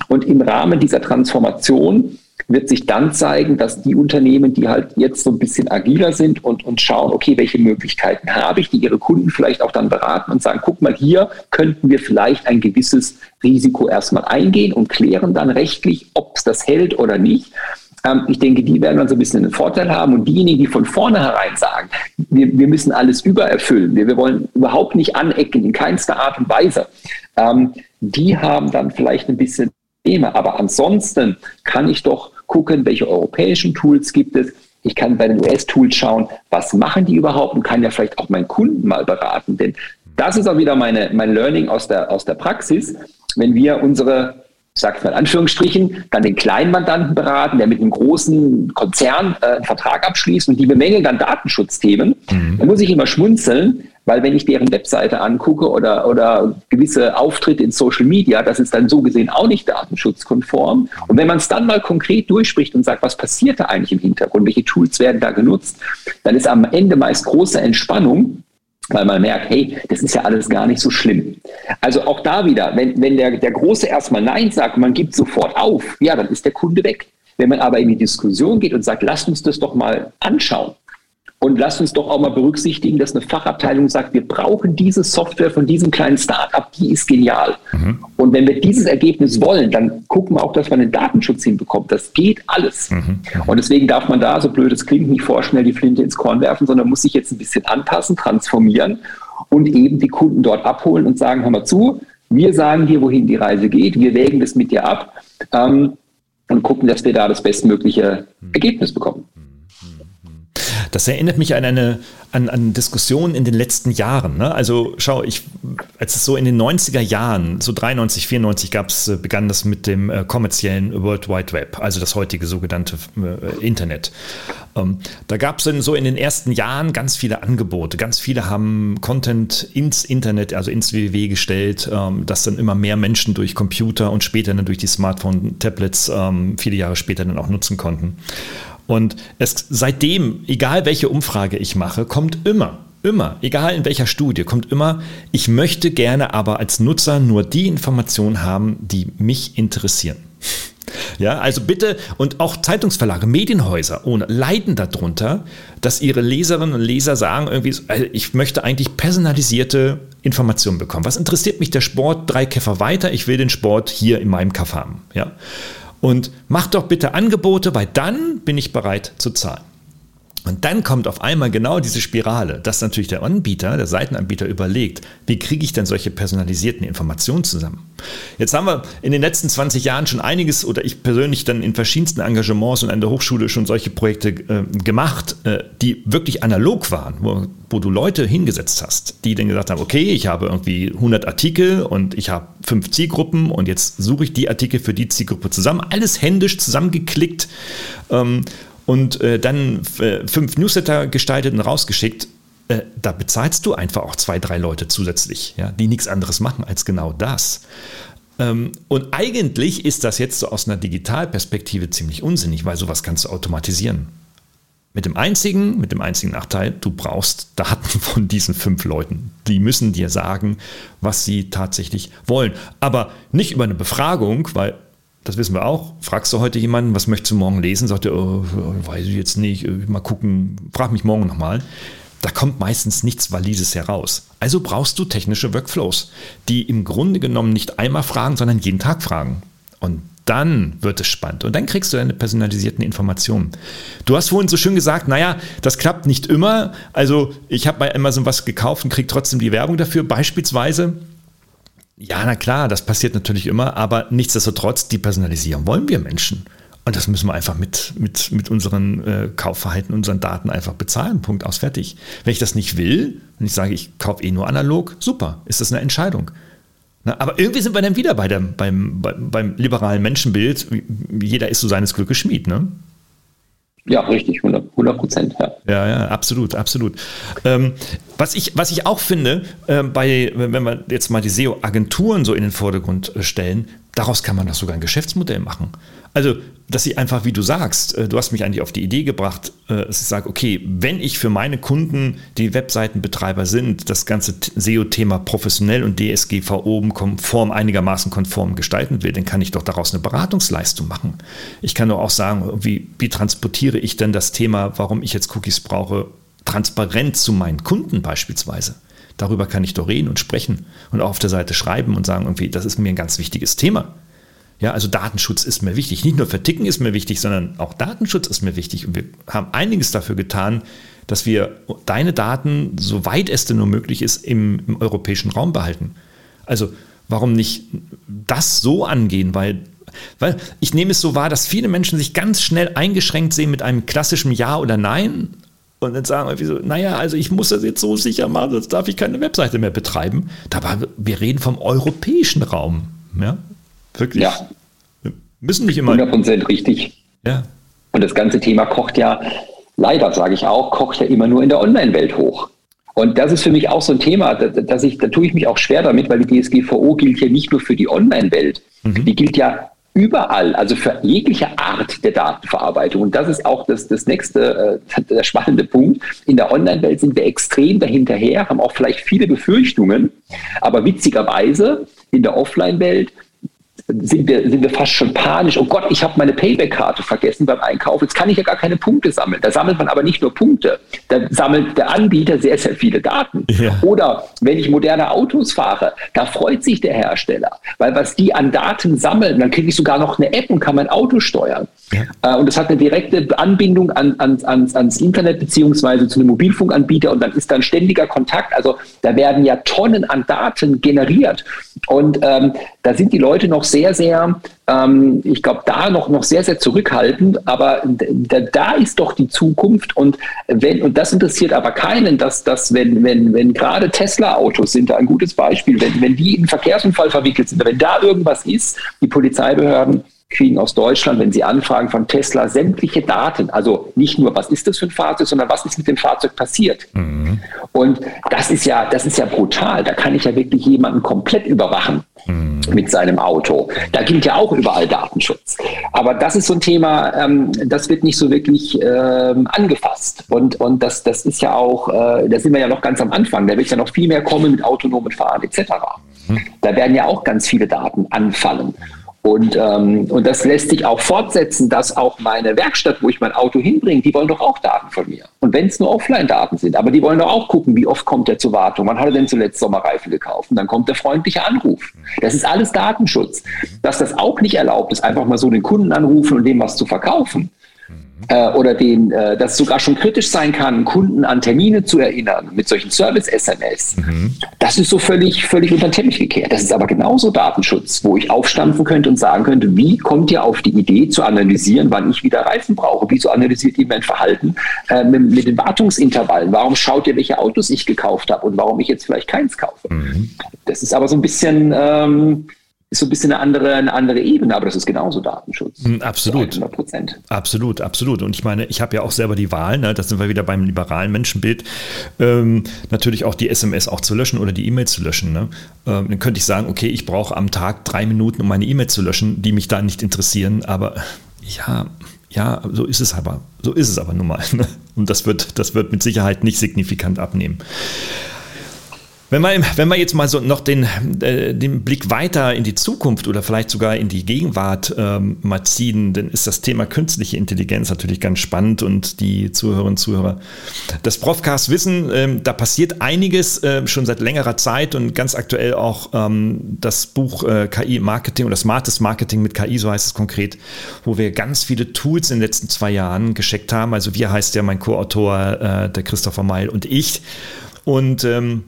Und im Rahmen dieser Transformation wird sich dann zeigen, dass die Unternehmen, die halt jetzt so ein bisschen agiler sind und, und schauen, okay, welche Möglichkeiten habe ich, die ihre Kunden vielleicht auch dann beraten und sagen, guck mal, hier könnten wir vielleicht ein gewisses Risiko erstmal eingehen und klären dann rechtlich, ob es das hält oder nicht. Ähm, ich denke, die werden dann so ein bisschen einen Vorteil haben und diejenigen, die von vornherein sagen, wir, wir müssen alles übererfüllen, wir, wir wollen überhaupt nicht anecken, in keinster Art und Weise, ähm, die haben dann vielleicht ein bisschen Probleme. Aber ansonsten kann ich doch gucken, welche europäischen Tools gibt es. Ich kann bei den US-Tools schauen, was machen die überhaupt und kann ja vielleicht auch meinen Kunden mal beraten. Denn das ist auch wieder meine, mein Learning aus der, aus der Praxis. Wenn wir unsere sagt man in Anführungsstrichen, dann den kleinen Mandanten beraten, der mit einem großen Konzern äh, einen Vertrag abschließt und die bemängeln dann Datenschutzthemen. Mhm. Da muss ich immer schmunzeln, weil wenn ich deren Webseite angucke oder, oder gewisse Auftritte in Social Media, das ist dann so gesehen auch nicht datenschutzkonform. Und wenn man es dann mal konkret durchspricht und sagt, was passiert da eigentlich im Hintergrund, welche Tools werden da genutzt, dann ist am Ende meist große Entspannung, weil man merkt, hey, das ist ja alles gar nicht so schlimm. Also auch da wieder, wenn, wenn der, der Große erstmal Nein sagt man gibt sofort auf, ja, dann ist der Kunde weg. Wenn man aber in die Diskussion geht und sagt, lasst uns das doch mal anschauen, und lasst uns doch auch mal berücksichtigen, dass eine Fachabteilung sagt, wir brauchen diese Software von diesem kleinen Startup, die ist genial. Mhm. Und wenn wir dieses Ergebnis wollen, dann gucken wir auch, dass wir einen Datenschutz hinbekommen. Das geht alles. Mhm. Und deswegen darf man da, so blöd es klingt, nicht vorschnell die Flinte ins Korn werfen, sondern muss sich jetzt ein bisschen anpassen, transformieren und eben die Kunden dort abholen und sagen, hör mal zu, wir sagen dir, wohin die Reise geht, wir wägen das mit dir ab ähm, und gucken, dass wir da das bestmögliche mhm. Ergebnis bekommen. Das erinnert mich an eine an, an Diskussionen in den letzten Jahren. Ne? Also schau, ich, als es so in den 90er Jahren, so 93, 94 gab's, äh, begann das mit dem äh, kommerziellen World Wide Web, also das heutige sogenannte äh, Internet. Ähm, da gab es so in den ersten Jahren ganz viele Angebote. Ganz viele haben Content ins Internet, also ins WWW gestellt, ähm, das dann immer mehr Menschen durch Computer und später dann durch die Smartphone-Tablets ähm, viele Jahre später dann auch nutzen konnten. Und es seitdem, egal welche Umfrage ich mache, kommt immer, immer, egal in welcher Studie, kommt immer, ich möchte gerne aber als Nutzer nur die Informationen haben, die mich interessieren. Ja, also bitte, und auch Zeitungsverlage, Medienhäuser ohne, leiden darunter, dass ihre Leserinnen und Leser sagen, irgendwie, also ich möchte eigentlich personalisierte Informationen bekommen. Was interessiert mich der Sport drei Käfer weiter? Ich will den Sport hier in meinem Kaff haben. Ja. Und mach doch bitte Angebote, weil dann bin ich bereit zu zahlen. Und dann kommt auf einmal genau diese Spirale, dass natürlich der Anbieter, der Seitenanbieter überlegt, wie kriege ich denn solche personalisierten Informationen zusammen? Jetzt haben wir in den letzten 20 Jahren schon einiges oder ich persönlich dann in verschiedensten Engagements und an der Hochschule schon solche Projekte äh, gemacht, äh, die wirklich analog waren, wo, wo du Leute hingesetzt hast, die dann gesagt haben, okay, ich habe irgendwie 100 Artikel und ich habe fünf Zielgruppen und jetzt suche ich die Artikel für die Zielgruppe zusammen, alles händisch zusammengeklickt. Ähm, und äh, dann äh, fünf Newsletter gestaltet und rausgeschickt, äh, da bezahlst du einfach auch zwei, drei Leute zusätzlich, ja, die nichts anderes machen als genau das. Ähm, und eigentlich ist das jetzt so aus einer Digitalperspektive ziemlich unsinnig, weil sowas kannst du automatisieren. Mit dem einzigen, mit dem einzigen Nachteil, du brauchst Daten [laughs] von diesen fünf Leuten. Die müssen dir sagen, was sie tatsächlich wollen. Aber nicht über eine Befragung, weil das wissen wir auch. Fragst du heute jemanden, was möchtest du morgen lesen? Sagt er, oh, weiß ich jetzt nicht, mal gucken, frag mich morgen nochmal. Da kommt meistens nichts Valides heraus. Also brauchst du technische Workflows, die im Grunde genommen nicht einmal fragen, sondern jeden Tag fragen. Und dann wird es spannend. Und dann kriegst du deine personalisierten Informationen. Du hast vorhin so schön gesagt, naja, das klappt nicht immer. Also ich habe bei Amazon was gekauft und kriege trotzdem die Werbung dafür. Beispielsweise ja, na klar, das passiert natürlich immer, aber nichtsdestotrotz, die Personalisierung wollen wir Menschen. Und das müssen wir einfach mit, mit, mit unseren äh, Kaufverhalten, unseren Daten einfach bezahlen. Punkt aus, fertig. Wenn ich das nicht will, und ich sage, ich kaufe eh nur analog, super, ist das eine Entscheidung. Na, aber irgendwie sind wir dann wieder bei der, beim, beim, beim liberalen Menschenbild. Jeder ist so seines Glückes Schmied, ne? Ja, richtig, 100 Prozent. Ja. ja, ja, absolut, absolut. Ähm, was, ich, was ich auch finde, äh, bei, wenn wir jetzt mal die SEO-Agenturen so in den Vordergrund äh, stellen, daraus kann man doch sogar ein Geschäftsmodell machen. Also, dass sie einfach, wie du sagst, äh, du hast mich eigentlich auf die Idee gebracht, äh, dass ich sage, okay, wenn ich für meine Kunden, die Webseitenbetreiber sind, das ganze SEO-Thema professionell und DSGVO-konform, einigermaßen konform gestalten will, dann kann ich doch daraus eine Beratungsleistung machen. Ich kann doch auch sagen, wie, wie transportiere ich denn das Thema, warum ich jetzt Cookies brauche, transparent zu meinen Kunden beispielsweise. Darüber kann ich doch reden und sprechen und auch auf der Seite schreiben und sagen, irgendwie, das ist mir ein ganz wichtiges Thema. Ja, also Datenschutz ist mir wichtig. Nicht nur Verticken ist mir wichtig, sondern auch Datenschutz ist mir wichtig. Und wir haben einiges dafür getan, dass wir deine Daten, so weit es denn nur möglich ist, im, im europäischen Raum behalten. Also warum nicht das so angehen? Weil, weil ich nehme es so wahr, dass viele Menschen sich ganz schnell eingeschränkt sehen mit einem klassischen Ja oder Nein und dann sagen irgendwie so, naja, also ich muss das jetzt so sicher machen, sonst darf ich keine Webseite mehr betreiben. Dabei, wir reden vom europäischen Raum. Ja, wirklich. Ja, Müssen nicht immer. 100% richtig. Ja. Und das ganze Thema kocht ja, leider sage ich auch, kocht ja immer nur in der Online-Welt hoch. Und das ist für mich auch so ein Thema, dass ich, da tue ich mich auch schwer damit, weil die DSGVO gilt ja nicht nur für die Online-Welt. Mhm. Die gilt ja überall, also für jegliche Art der Datenverarbeitung. Und das ist auch das, das nächste, äh, der spannende Punkt. In der Online-Welt sind wir extrem dahinterher, haben auch vielleicht viele Befürchtungen, aber witzigerweise in der Offline-Welt sind wir, sind wir fast schon panisch. Oh Gott, ich habe meine Payback-Karte vergessen beim Einkauf. Jetzt kann ich ja gar keine Punkte sammeln. Da sammelt man aber nicht nur Punkte. Da sammelt der Anbieter sehr, sehr viele Daten. Ja. Oder wenn ich moderne Autos fahre, da freut sich der Hersteller. Weil was die an Daten sammeln, dann kriege ich sogar noch eine App und kann mein Auto steuern. Ja. Äh, und das hat eine direkte Anbindung an, an, ans, ans Internet beziehungsweise zu einem Mobilfunkanbieter und dann ist dann ständiger Kontakt. Also da werden ja Tonnen an Daten generiert. Und ähm, da sind die Leute noch sehr, sehr, ähm, ich glaube, da noch, noch sehr, sehr zurückhaltend. Aber da, da ist doch die Zukunft. Und wenn, und das interessiert aber keinen, dass, dass wenn, wenn, wenn gerade Tesla-Autos sind da ein gutes Beispiel, wenn, wenn die in einen Verkehrsunfall verwickelt sind, wenn da irgendwas ist, die Polizeibehörden kriegen aus Deutschland, wenn sie anfragen von Tesla, sämtliche Daten. Also nicht nur, was ist das für ein Fahrzeug, sondern was ist mit dem Fahrzeug passiert. Mhm. Und das ist ja, das ist ja brutal. Da kann ich ja wirklich jemanden komplett überwachen mhm. Mit seinem Auto. Da gilt ja auch überall Datenschutz. Aber das ist so ein Thema, ähm, das wird nicht so wirklich ähm, angefasst. Und, und das, das ist ja auch, äh, da sind wir ja noch ganz am Anfang. Da wird ja noch viel mehr kommen mit autonomen Fahren etc. Mhm. Da werden ja auch ganz viele Daten anfallen. Und, ähm, und das lässt sich auch fortsetzen, dass auch meine Werkstatt, wo ich mein Auto hinbringe, die wollen doch auch Daten von mir. Und wenn es nur Offline-Daten sind, aber die wollen doch auch gucken, wie oft kommt er zur Wartung, wann hat er denn zuletzt Sommerreifen gekauft und dann kommt der freundliche Anruf. Das ist alles Datenschutz. Dass das auch nicht erlaubt ist, einfach mal so den Kunden anrufen und dem was zu verkaufen, äh, oder den, äh, dass es sogar schon kritisch sein kann, Kunden an Termine zu erinnern mit solchen Service-SMS. Mhm. Das ist so völlig, völlig unter den Teppich gekehrt. Das ist aber genauso Datenschutz, wo ich aufstampfen könnte und sagen könnte, wie kommt ihr auf die Idee zu analysieren, wann ich wieder Reifen brauche? Wieso analysiert ihr mein Verhalten äh, mit, mit, den Wartungsintervallen? Warum schaut ihr, welche Autos ich gekauft habe und warum ich jetzt vielleicht keins kaufe? Mhm. Das ist aber so ein bisschen... Ähm, ist so ein bisschen eine andere, eine andere Ebene, aber das ist genauso Datenschutz. Hm, absolut. 100 Prozent. Absolut, absolut. Und ich meine, ich habe ja auch selber die Wahl, ne, da sind wir wieder beim liberalen Menschenbild, ähm, natürlich auch die SMS auch zu löschen oder die E-Mail zu löschen. Ne? Ähm, dann könnte ich sagen, okay, ich brauche am Tag drei Minuten, um meine E-Mail zu löschen, die mich da nicht interessieren, aber ja, ja, so ist es aber. So ist es aber nun mal. Ne? Und das wird, das wird mit Sicherheit nicht signifikant abnehmen. Wenn wir, wenn wir jetzt mal so noch den, äh, den Blick weiter in die Zukunft oder vielleicht sogar in die Gegenwart ähm, mal ziehen, dann ist das Thema künstliche Intelligenz natürlich ganz spannend und die Zuhörerinnen und Zuhörer des Profcast wissen, ähm, da passiert einiges äh, schon seit längerer Zeit und ganz aktuell auch ähm, das Buch äh, KI Marketing oder Smartes Marketing mit KI, so heißt es konkret, wo wir ganz viele Tools in den letzten zwei Jahren gescheckt haben. Also wir heißt ja mein Co-Autor, äh, der Christopher Meil und ich. Und ähm,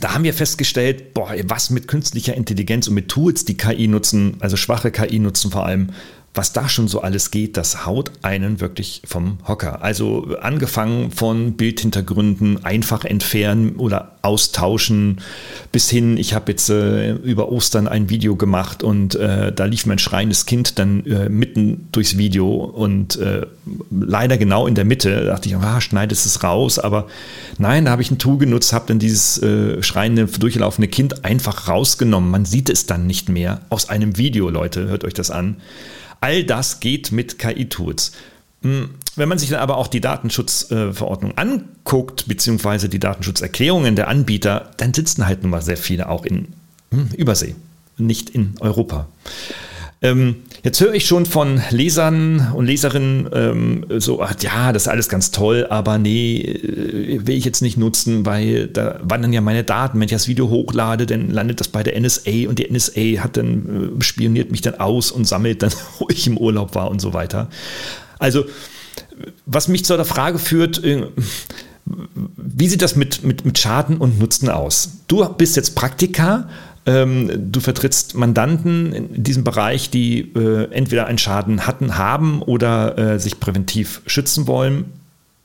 da haben wir festgestellt, boah, was mit künstlicher Intelligenz und mit Tools, die KI nutzen, also schwache KI nutzen vor allem, was da schon so alles geht, das haut einen wirklich vom Hocker. Also angefangen von Bildhintergründen einfach entfernen oder austauschen, bis hin, ich habe jetzt äh, über Ostern ein Video gemacht und äh, da lief mein schreiendes Kind dann äh, mitten durchs Video und äh, leider genau in der Mitte. Da dachte ich, ah, schneidest es raus, aber nein, da habe ich ein Tool genutzt, habe dann dieses äh, schreiende, durchgelaufene Kind einfach rausgenommen. Man sieht es dann nicht mehr aus einem Video, Leute, hört euch das an. All das geht mit KI-Tools. Hm, wenn man sich dann aber auch die Datenschutzverordnung anguckt, beziehungsweise die Datenschutzerklärungen der Anbieter, dann sitzen halt nun mal sehr viele auch in hm, Übersee, nicht in Europa. Ähm, jetzt höre ich schon von Lesern und Leserinnen ähm, so, ach, ja, das ist alles ganz toll, aber nee, äh, will ich jetzt nicht nutzen, weil da wandern ja meine Daten. Wenn ich das Video hochlade, dann landet das bei der NSA und die NSA hat dann, äh, spioniert mich dann aus und sammelt dann, [laughs] wo ich im Urlaub war und so weiter. Also, was mich zu der Frage führt, äh, wie sieht das mit, mit, mit Schaden und Nutzen aus? Du bist jetzt Praktiker, du vertrittst Mandanten in diesem Bereich, die äh, entweder einen Schaden hatten, haben oder äh, sich präventiv schützen wollen.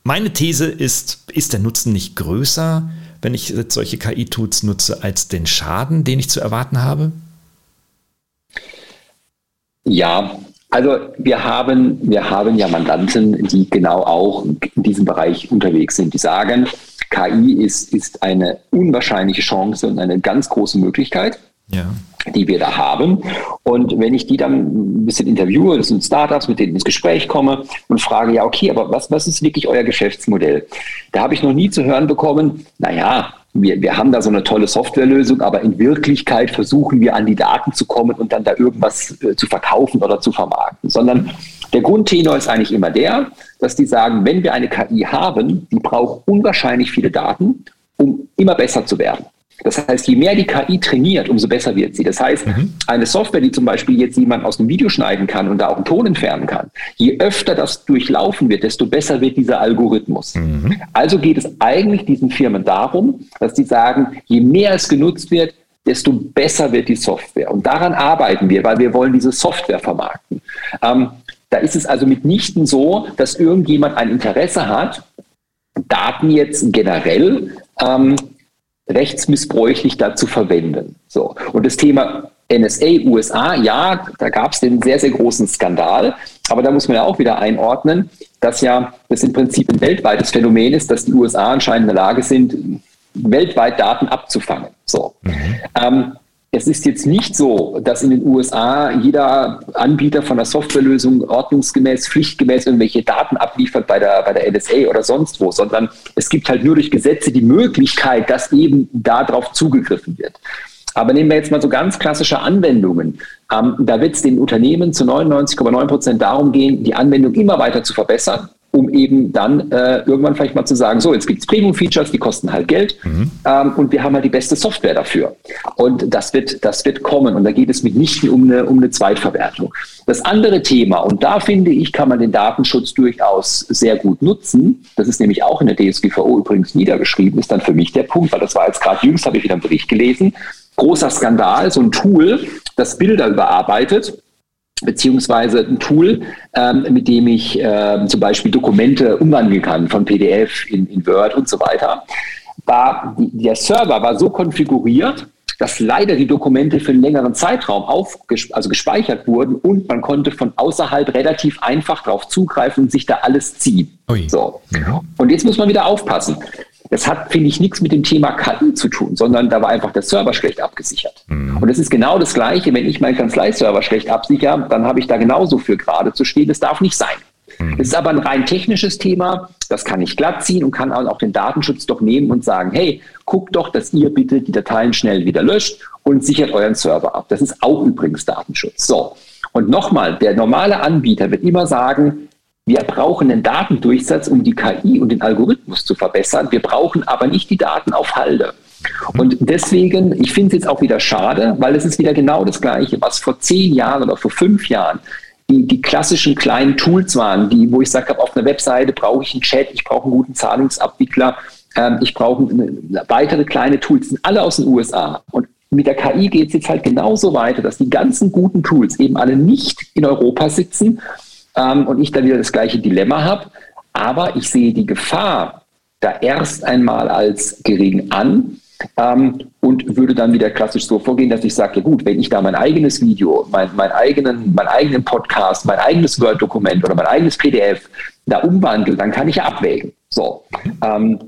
Meine These ist, ist der Nutzen nicht größer, wenn ich solche KI-Tools nutze, als den Schaden, den ich zu erwarten habe? Ja, Also wir haben, wir haben ja Mandanten, die genau auch in diesem Bereich unterwegs sind, die sagen, KI ist, ist eine unwahrscheinliche Chance und eine ganz große Möglichkeit. Ja. die wir da haben. Und wenn ich die dann ein bisschen interviewe, das sind Startups, mit denen ich ins Gespräch komme und frage, ja, okay, aber was, was ist wirklich euer Geschäftsmodell? Da habe ich noch nie zu hören bekommen, naja, wir, wir haben da so eine tolle Softwarelösung, aber in Wirklichkeit versuchen wir an die Daten zu kommen und dann da irgendwas äh, zu verkaufen oder zu vermarkten, sondern der Grundtenor ist eigentlich immer der, dass die sagen, wenn wir eine KI haben, die braucht unwahrscheinlich viele Daten, um immer besser zu werden. Das heißt, je mehr die KI trainiert, umso besser wird sie. Das heißt, mhm. eine Software, die zum Beispiel jetzt jemand aus einem Video schneiden kann und da auch einen Ton entfernen kann, je öfter das durchlaufen wird, desto besser wird dieser Algorithmus. Mhm. Also geht es eigentlich diesen Firmen darum, dass sie sagen, je mehr es genutzt wird, desto besser wird die Software. Und daran arbeiten wir, weil wir wollen diese Software vermarkten. Ähm, da ist es also mitnichten so, dass irgendjemand ein Interesse hat, Daten jetzt generell ähm, rechtsmissbräuchlich dazu verwenden. So. Und das Thema NSA, USA, ja, da gab es den sehr, sehr großen Skandal. Aber da muss man ja auch wieder einordnen, dass ja das im Prinzip ein weltweites Phänomen ist, dass die USA anscheinend in der Lage sind, weltweit Daten abzufangen. So. Mhm. Ähm, es ist jetzt nicht so, dass in den USA jeder Anbieter von einer Softwarelösung ordnungsgemäß, pflichtgemäß irgendwelche Daten abliefert bei der, bei der NSA oder sonst wo, sondern es gibt halt nur durch Gesetze die Möglichkeit, dass eben darauf zugegriffen wird. Aber nehmen wir jetzt mal so ganz klassische Anwendungen. Ähm, da wird es den Unternehmen zu 99,9 Prozent darum gehen, die Anwendung immer weiter zu verbessern um eben dann äh, irgendwann vielleicht mal zu sagen, so, jetzt gibt es Premium-Features, die kosten halt Geld mhm. ähm, und wir haben halt die beste Software dafür. Und das wird, das wird kommen und da geht es mitnichten um eine, um eine Zweitverwertung. Das andere Thema, und da finde ich, kann man den Datenschutz durchaus sehr gut nutzen, das ist nämlich auch in der DSGVO übrigens niedergeschrieben, ist dann für mich der Punkt, weil das war jetzt gerade jüngst, habe ich wieder einen Bericht gelesen, großer Skandal, so ein Tool, das Bilder überarbeitet beziehungsweise ein Tool, ähm, mit dem ich äh, zum Beispiel Dokumente umwandeln kann von PDF in, in Word und so weiter. War, der Server war so konfiguriert, dass leider die Dokumente für einen längeren Zeitraum auf, also gespeichert wurden und man konnte von außerhalb relativ einfach darauf zugreifen und sich da alles ziehen. So. Ja. Und jetzt muss man wieder aufpassen. Das hat, finde ich, nichts mit dem Thema KI zu tun, sondern da war einfach der Server schlecht abgesichert. Mhm. Und es ist genau das Gleiche, wenn ich meinen Kanzleiserver schlecht absichere, dann habe ich da genauso für gerade zu stehen. Das darf nicht sein. Mhm. Es ist aber ein rein technisches Thema, das kann ich glatt ziehen und kann auch den Datenschutz doch nehmen und sagen, hey, guckt doch, dass ihr bitte die Dateien schnell wieder löscht und sichert euren Server ab. Das ist auch übrigens Datenschutz. So. Und nochmal, der normale Anbieter wird immer sagen, wir brauchen einen Datendurchsatz, um die KI und den Algorithmus zu verbessern. Wir brauchen aber nicht die Daten auf Halde. Und deswegen, ich finde es jetzt auch wieder schade, weil es ist wieder genau das Gleiche, was vor zehn Jahren oder vor fünf Jahren die, die klassischen kleinen Tools waren, die, wo ich sage, auf einer Webseite brauche ich einen Chat, ich brauche einen guten Zahlungsabwickler, ähm, ich brauche weitere kleine Tools, sind alle aus den USA. Und mit der KI geht es jetzt halt genauso weiter, dass die ganzen guten Tools eben alle nicht in Europa sitzen, ähm, und ich dann wieder das gleiche Dilemma habe. Aber ich sehe die Gefahr da erst einmal als gering an ähm, und würde dann wieder klassisch so vorgehen, dass ich sage, ja gut, wenn ich da mein eigenes Video, mein, mein eigenen, meinen eigenen Podcast, mein eigenes Word-Dokument oder mein eigenes PDF da umwandle, dann kann ich ja abwägen. So. Ähm,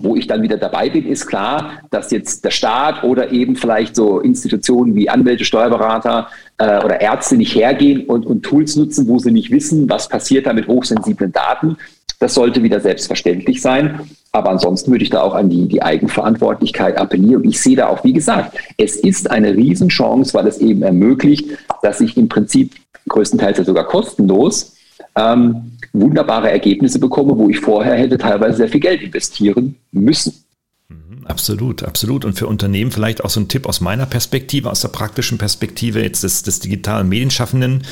wo ich dann wieder dabei bin, ist klar, dass jetzt der Staat oder eben vielleicht so Institutionen wie Anwälte, Steuerberater äh, oder Ärzte nicht hergehen und, und Tools nutzen, wo sie nicht wissen, was passiert da mit hochsensiblen Daten. Das sollte wieder selbstverständlich sein. Aber ansonsten würde ich da auch an die, die Eigenverantwortlichkeit appellieren. Ich sehe da auch, wie gesagt, es ist eine Riesenchance, weil es eben ermöglicht, dass ich im Prinzip größtenteils ja sogar kostenlos ähm, wunderbare Ergebnisse bekomme, wo ich vorher hätte teilweise sehr viel Geld investieren müssen. Mhm, absolut, absolut. Und für Unternehmen vielleicht auch so ein Tipp aus meiner Perspektive, aus der praktischen Perspektive jetzt des, des digitalen Medienschaffenden.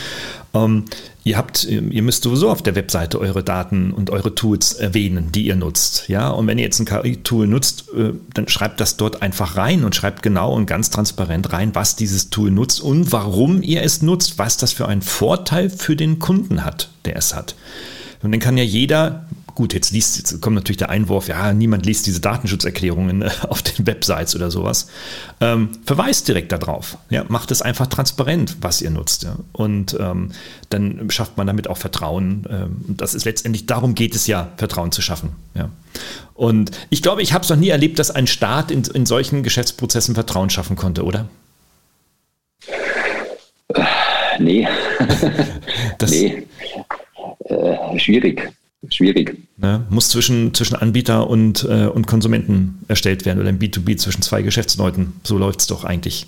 Ähm, ihr habt, ihr müsst sowieso auf der Webseite eure Daten und eure Tools erwähnen, die ihr nutzt. Ja, und wenn ihr jetzt ein KI-Tool nutzt, äh, dann schreibt das dort einfach rein und schreibt genau und ganz transparent rein, was dieses Tool nutzt und warum ihr es nutzt, was das für einen Vorteil für den Kunden hat, der es hat. Und dann kann ja jeder gut, jetzt liest, jetzt kommt natürlich der Einwurf, ja, niemand liest diese Datenschutzerklärungen äh, auf den Websites oder sowas. Ähm, verweist direkt darauf. Ja, macht es einfach transparent, was ihr nutzt. Ja. Und ähm, dann schafft man damit auch Vertrauen. Ähm, das ist letztendlich, darum geht es ja, Vertrauen zu schaffen. Ja. Und ich glaube, ich habe es noch nie erlebt, dass ein Staat in, in solchen Geschäftsprozessen Vertrauen schaffen konnte, oder? Nee. [laughs] das, nee. Äh, schwierig. Schwierig. Ne? Muss zwischen, zwischen Anbieter und, äh, und Konsumenten erstellt werden oder im B2B zwischen zwei Geschäftsleuten. So läuft es doch eigentlich.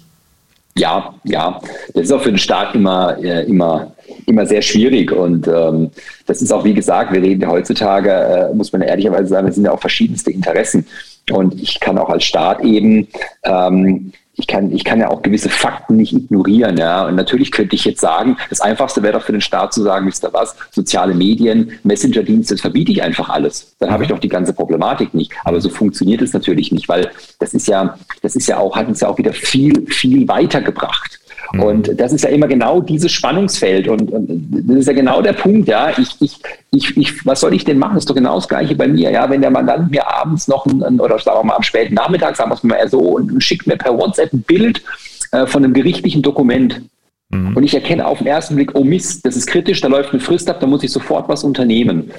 Ja, ja. Das ist auch für den Staat immer, äh, immer, immer sehr schwierig. Und ähm, das ist auch, wie gesagt, wir reden ja heutzutage, äh, muss man ehrlicherweise sagen, es sind ja auch verschiedenste Interessen. Und ich kann auch als Staat eben ähm, ich kann, ich kann ja auch gewisse Fakten nicht ignorieren. Ja. Und natürlich könnte ich jetzt sagen, das Einfachste wäre doch für den Staat zu sagen, wisst ihr was, soziale Medien, Messenger-Dienste, das verbiete ich einfach alles. Dann habe ich mhm. doch die ganze Problematik nicht. Aber so funktioniert es natürlich nicht, weil das ist ja, das ist ja auch, hat uns ja auch wieder viel, viel weitergebracht. Mhm. Und das ist ja immer genau dieses Spannungsfeld. Und, und, das ist ja genau der Punkt, ja. Ich, ich, ich, ich, was soll ich denn machen? Das ist doch genau das Gleiche bei mir, ja. Wenn der Mandant mir abends noch ein, oder sagen wir mal am späten Nachmittag, sagen wir es mal so, und schickt mir per WhatsApp ein Bild äh, von einem gerichtlichen Dokument. Mhm. Und ich erkenne auf den ersten Blick, oh Mist, das ist kritisch, da läuft eine Frist ab, da muss ich sofort was unternehmen.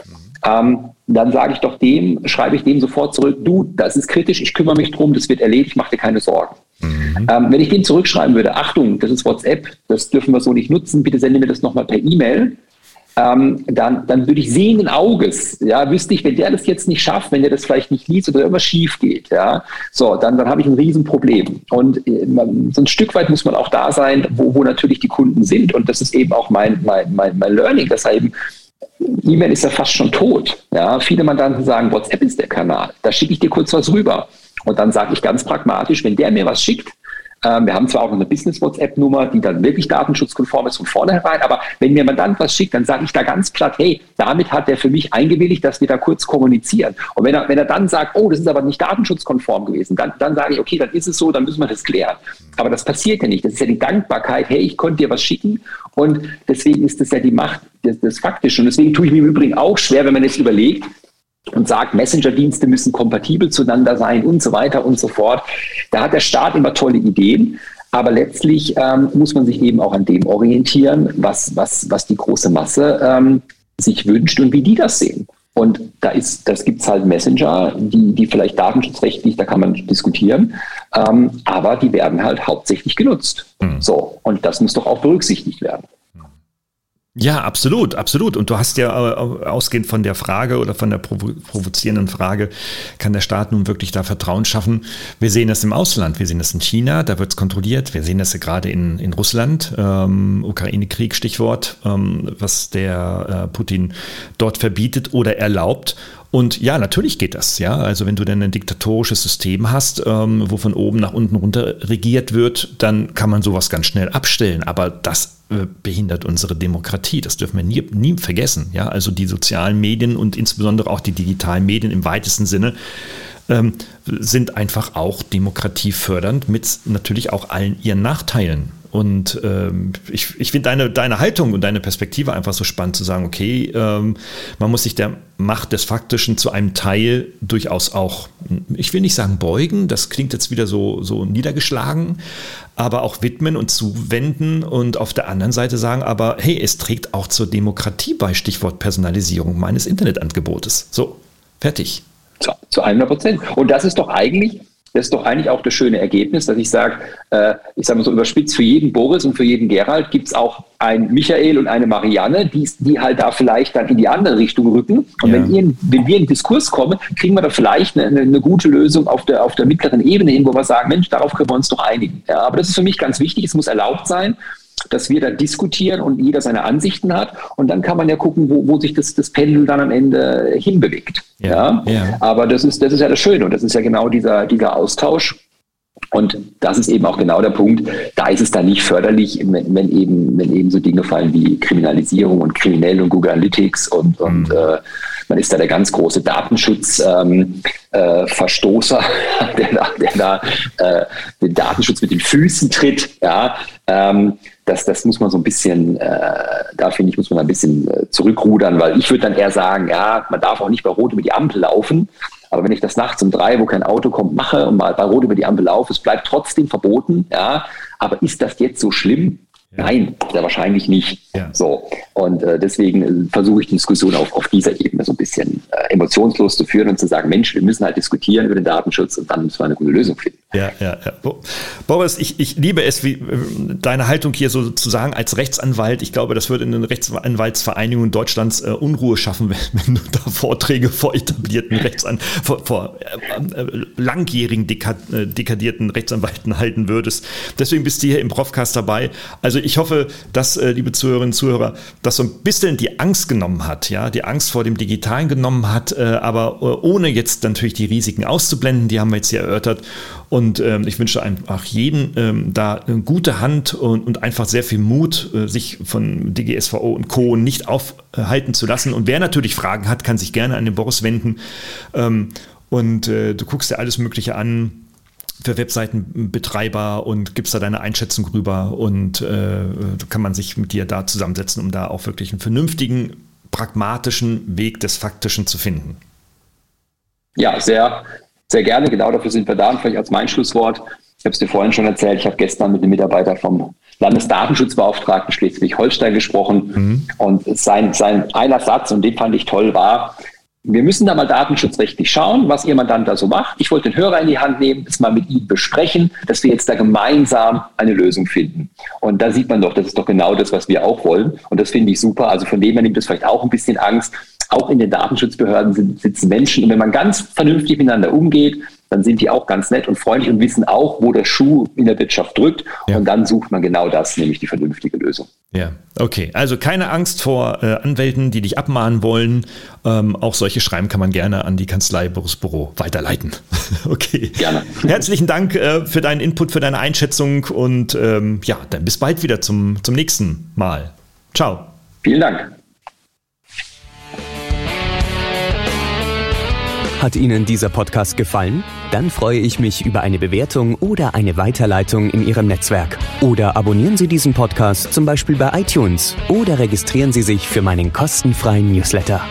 Ähm, dann sage ich doch dem, schreibe ich dem sofort zurück, du, das ist kritisch, ich kümmere mich drum, das wird erledigt, mach dir keine Sorgen. Mhm. Ähm, wenn ich dem zurückschreiben würde, Achtung, das ist WhatsApp, das dürfen wir so nicht nutzen, bitte sende mir das nochmal per E-Mail, ähm, dann, dann würde ich sehenden Auges, ja, wüsste ich, wenn der das jetzt nicht schafft, wenn der das vielleicht nicht liest oder irgendwas schief geht, ja, so, dann, dann habe ich ein Riesenproblem. Und äh, so ein Stück weit muss man auch da sein, wo, wo natürlich die Kunden sind. Und das ist eben auch mein, mein, mein, mein Learning, dass eben E-Mail ist ja fast schon tot. Ja, viele Mandanten sagen, WhatsApp ist der Kanal. Da schicke ich dir kurz was rüber. Und dann sage ich ganz pragmatisch, wenn der mir was schickt, wir haben zwar auch eine Business-WhatsApp-Nummer, die dann wirklich datenschutzkonform ist von vornherein, aber wenn mir Mandant was schickt, dann sage ich da ganz platt, hey, damit hat er für mich eingewilligt, dass wir da kurz kommunizieren. Und wenn er, wenn er dann sagt, oh, das ist aber nicht datenschutzkonform gewesen, dann, dann sage ich, okay, dann ist es so, dann müssen wir das klären. Aber das passiert ja nicht. Das ist ja die Dankbarkeit, hey, ich konnte dir was schicken und deswegen ist das ja die Macht des, des Faktischen. Und deswegen tue ich mir im Übrigen auch schwer, wenn man jetzt überlegt, und sagt, Messenger-Dienste müssen kompatibel zueinander sein und so weiter und so fort. Da hat der Staat immer tolle Ideen. Aber letztlich ähm, muss man sich eben auch an dem orientieren, was, was, was die große Masse ähm, sich wünscht und wie die das sehen. Und da ist, das gibt es halt Messenger, die, die vielleicht datenschutzrechtlich, da kann man diskutieren, ähm, aber die werden halt hauptsächlich genutzt. Mhm. So, und das muss doch auch berücksichtigt werden. Ja, absolut, absolut. Und du hast ja äh, ausgehend von der Frage oder von der provo provozierenden Frage, kann der Staat nun wirklich da Vertrauen schaffen? Wir sehen das im Ausland, wir sehen das in China, da wird es kontrolliert. Wir sehen das ja gerade in, in Russland, ähm, Ukraine-Krieg, Stichwort, ähm, was der äh, Putin dort verbietet oder erlaubt. Und ja, natürlich geht das, ja. Also wenn du dann ein diktatorisches System hast, ähm, wo von oben nach unten runter regiert wird, dann kann man sowas ganz schnell abstellen. Aber das behindert unsere Demokratie. Das dürfen wir nie, nie vergessen. Ja, also die sozialen Medien und insbesondere auch die digitalen Medien im weitesten Sinne ähm, sind einfach auch demokratiefördernd mit natürlich auch allen ihren Nachteilen. Und ähm, ich, ich finde deine, deine Haltung und deine Perspektive einfach so spannend zu sagen, okay, ähm, man muss sich der Macht des Faktischen zu einem Teil durchaus auch, ich will nicht sagen beugen, das klingt jetzt wieder so, so niedergeschlagen, aber auch widmen und zuwenden und auf der anderen Seite sagen, aber hey, es trägt auch zur Demokratie bei, Stichwort Personalisierung meines Internetangebotes. So, fertig. Zu, zu 100 Prozent. Und das ist doch eigentlich das ist doch eigentlich auch das schöne Ergebnis, dass ich sage, äh, ich sage mal so überspitzt, für jeden Boris und für jeden Gerald gibt es auch ein Michael und eine Marianne, die, die halt da vielleicht dann in die andere Richtung rücken. Und ja. wenn, ihr, wenn wir in den Diskurs kommen, kriegen wir da vielleicht eine, eine, gute Lösung auf der, auf der mittleren Ebene hin, wo wir sagen, Mensch, darauf können wir uns doch einigen. Ja, aber das ist für mich ganz wichtig, es muss erlaubt sein dass wir da diskutieren und jeder seine Ansichten hat. Und dann kann man ja gucken, wo, wo sich das, das Pendel dann am Ende hinbewegt. Ja, ja. ja. Aber das ist, das ist ja das Schöne und das ist ja genau dieser, dieser Austausch. Und das ist eben auch genau der Punkt. Da ist es dann nicht förderlich, wenn, wenn eben, wenn eben so Dinge fallen wie Kriminalisierung und Kriminell und Google Analytics und, und mhm. äh, man ist da der ganz große Datenschutzverstoßer, ähm, äh, [laughs] der da, der da äh, den Datenschutz mit den Füßen tritt. Ja, ähm, das, das muss man so ein bisschen, äh, da finde ich, muss man ein bisschen äh, zurückrudern, weil ich würde dann eher sagen, ja, man darf auch nicht bei Rot über die Ampel laufen. Aber wenn ich das nachts um drei, wo kein Auto kommt, mache und mal bei Rot über die Ampel laufe, es bleibt trotzdem verboten. Ja, aber ist das jetzt so schlimm? Nein, sehr wahrscheinlich nicht. Ja. So. Und äh, deswegen äh, versuche ich die Diskussion auf, auf dieser Ebene so ein bisschen äh, emotionslos zu führen und zu sagen, Mensch, wir müssen halt diskutieren über den Datenschutz und dann müssen wir eine gute Lösung finden. Ja, ja, ja. Boris, ich, ich liebe es, wie äh, deine Haltung hier sozusagen als Rechtsanwalt. Ich glaube, das würde in den Rechtsanwaltsvereinigungen Deutschlands äh, Unruhe schaffen, [laughs] wenn, wenn, du da Vorträge vor etablierten Rechtsan vor, vor äh, langjährigen dekadierten Rechtsanwalten halten würdest. Deswegen bist du hier im Profcast dabei. Also ich hoffe, dass, äh, liebe Zuhörerinnen und Zuhörer, das so ein bisschen die Angst genommen hat, ja, die Angst vor dem Digitalen genommen hat, äh, aber äh, ohne jetzt natürlich die Risiken auszublenden, die haben wir jetzt hier erörtert. Und ähm, ich wünsche einfach jedem ähm, da eine gute Hand und, einfach sehr viel Mut, sich von DGSVO und Co. nicht aufhalten zu lassen. Und wer natürlich Fragen hat, kann sich gerne an den Boris wenden. Ähm, und du guckst dir alles Mögliche an für Webseitenbetreiber und gibst da deine Einschätzung rüber und äh, kann man sich mit dir da zusammensetzen, um da auch wirklich einen vernünftigen, pragmatischen Weg des Faktischen zu finden. Ja, sehr, sehr gerne. Genau dafür sind wir da. Und vielleicht als mein Schlusswort. Ich habe es dir vorhin schon erzählt. Ich habe gestern mit dem Mitarbeiter vom Landesdatenschutzbeauftragten Schleswig-Holstein gesprochen. Mhm. Und sein, sein einer Satz, und den fand ich toll, war, wir müssen da mal datenschutzrechtlich schauen, was Ihr Mandant da so macht. Ich wollte den Hörer in die Hand nehmen, es mal mit ihm besprechen, dass wir jetzt da gemeinsam eine Lösung finden. Und da sieht man doch, das ist doch genau das, was wir auch wollen. Und das finde ich super. Also von dem her nimmt es vielleicht auch ein bisschen Angst. Auch in den Datenschutzbehörden sitzen Menschen. Und wenn man ganz vernünftig miteinander umgeht, dann sind die auch ganz nett und freundlich und wissen auch, wo der Schuh in der Wirtschaft drückt. Ja. Und dann sucht man genau das, nämlich die vernünftige Lösung. Ja, okay. Also keine Angst vor äh, Anwälten, die dich abmahnen wollen. Ähm, auch solche Schreiben kann man gerne an die Kanzlei Boris Büro weiterleiten. [laughs] okay. Gerne. Herzlichen Dank äh, für deinen Input, für deine Einschätzung und ähm, ja, dann bis bald wieder zum, zum nächsten Mal. Ciao. Vielen Dank. Hat Ihnen dieser Podcast gefallen? Dann freue ich mich über eine Bewertung oder eine Weiterleitung in Ihrem Netzwerk. Oder abonnieren Sie diesen Podcast zum Beispiel bei iTunes oder registrieren Sie sich für meinen kostenfreien Newsletter.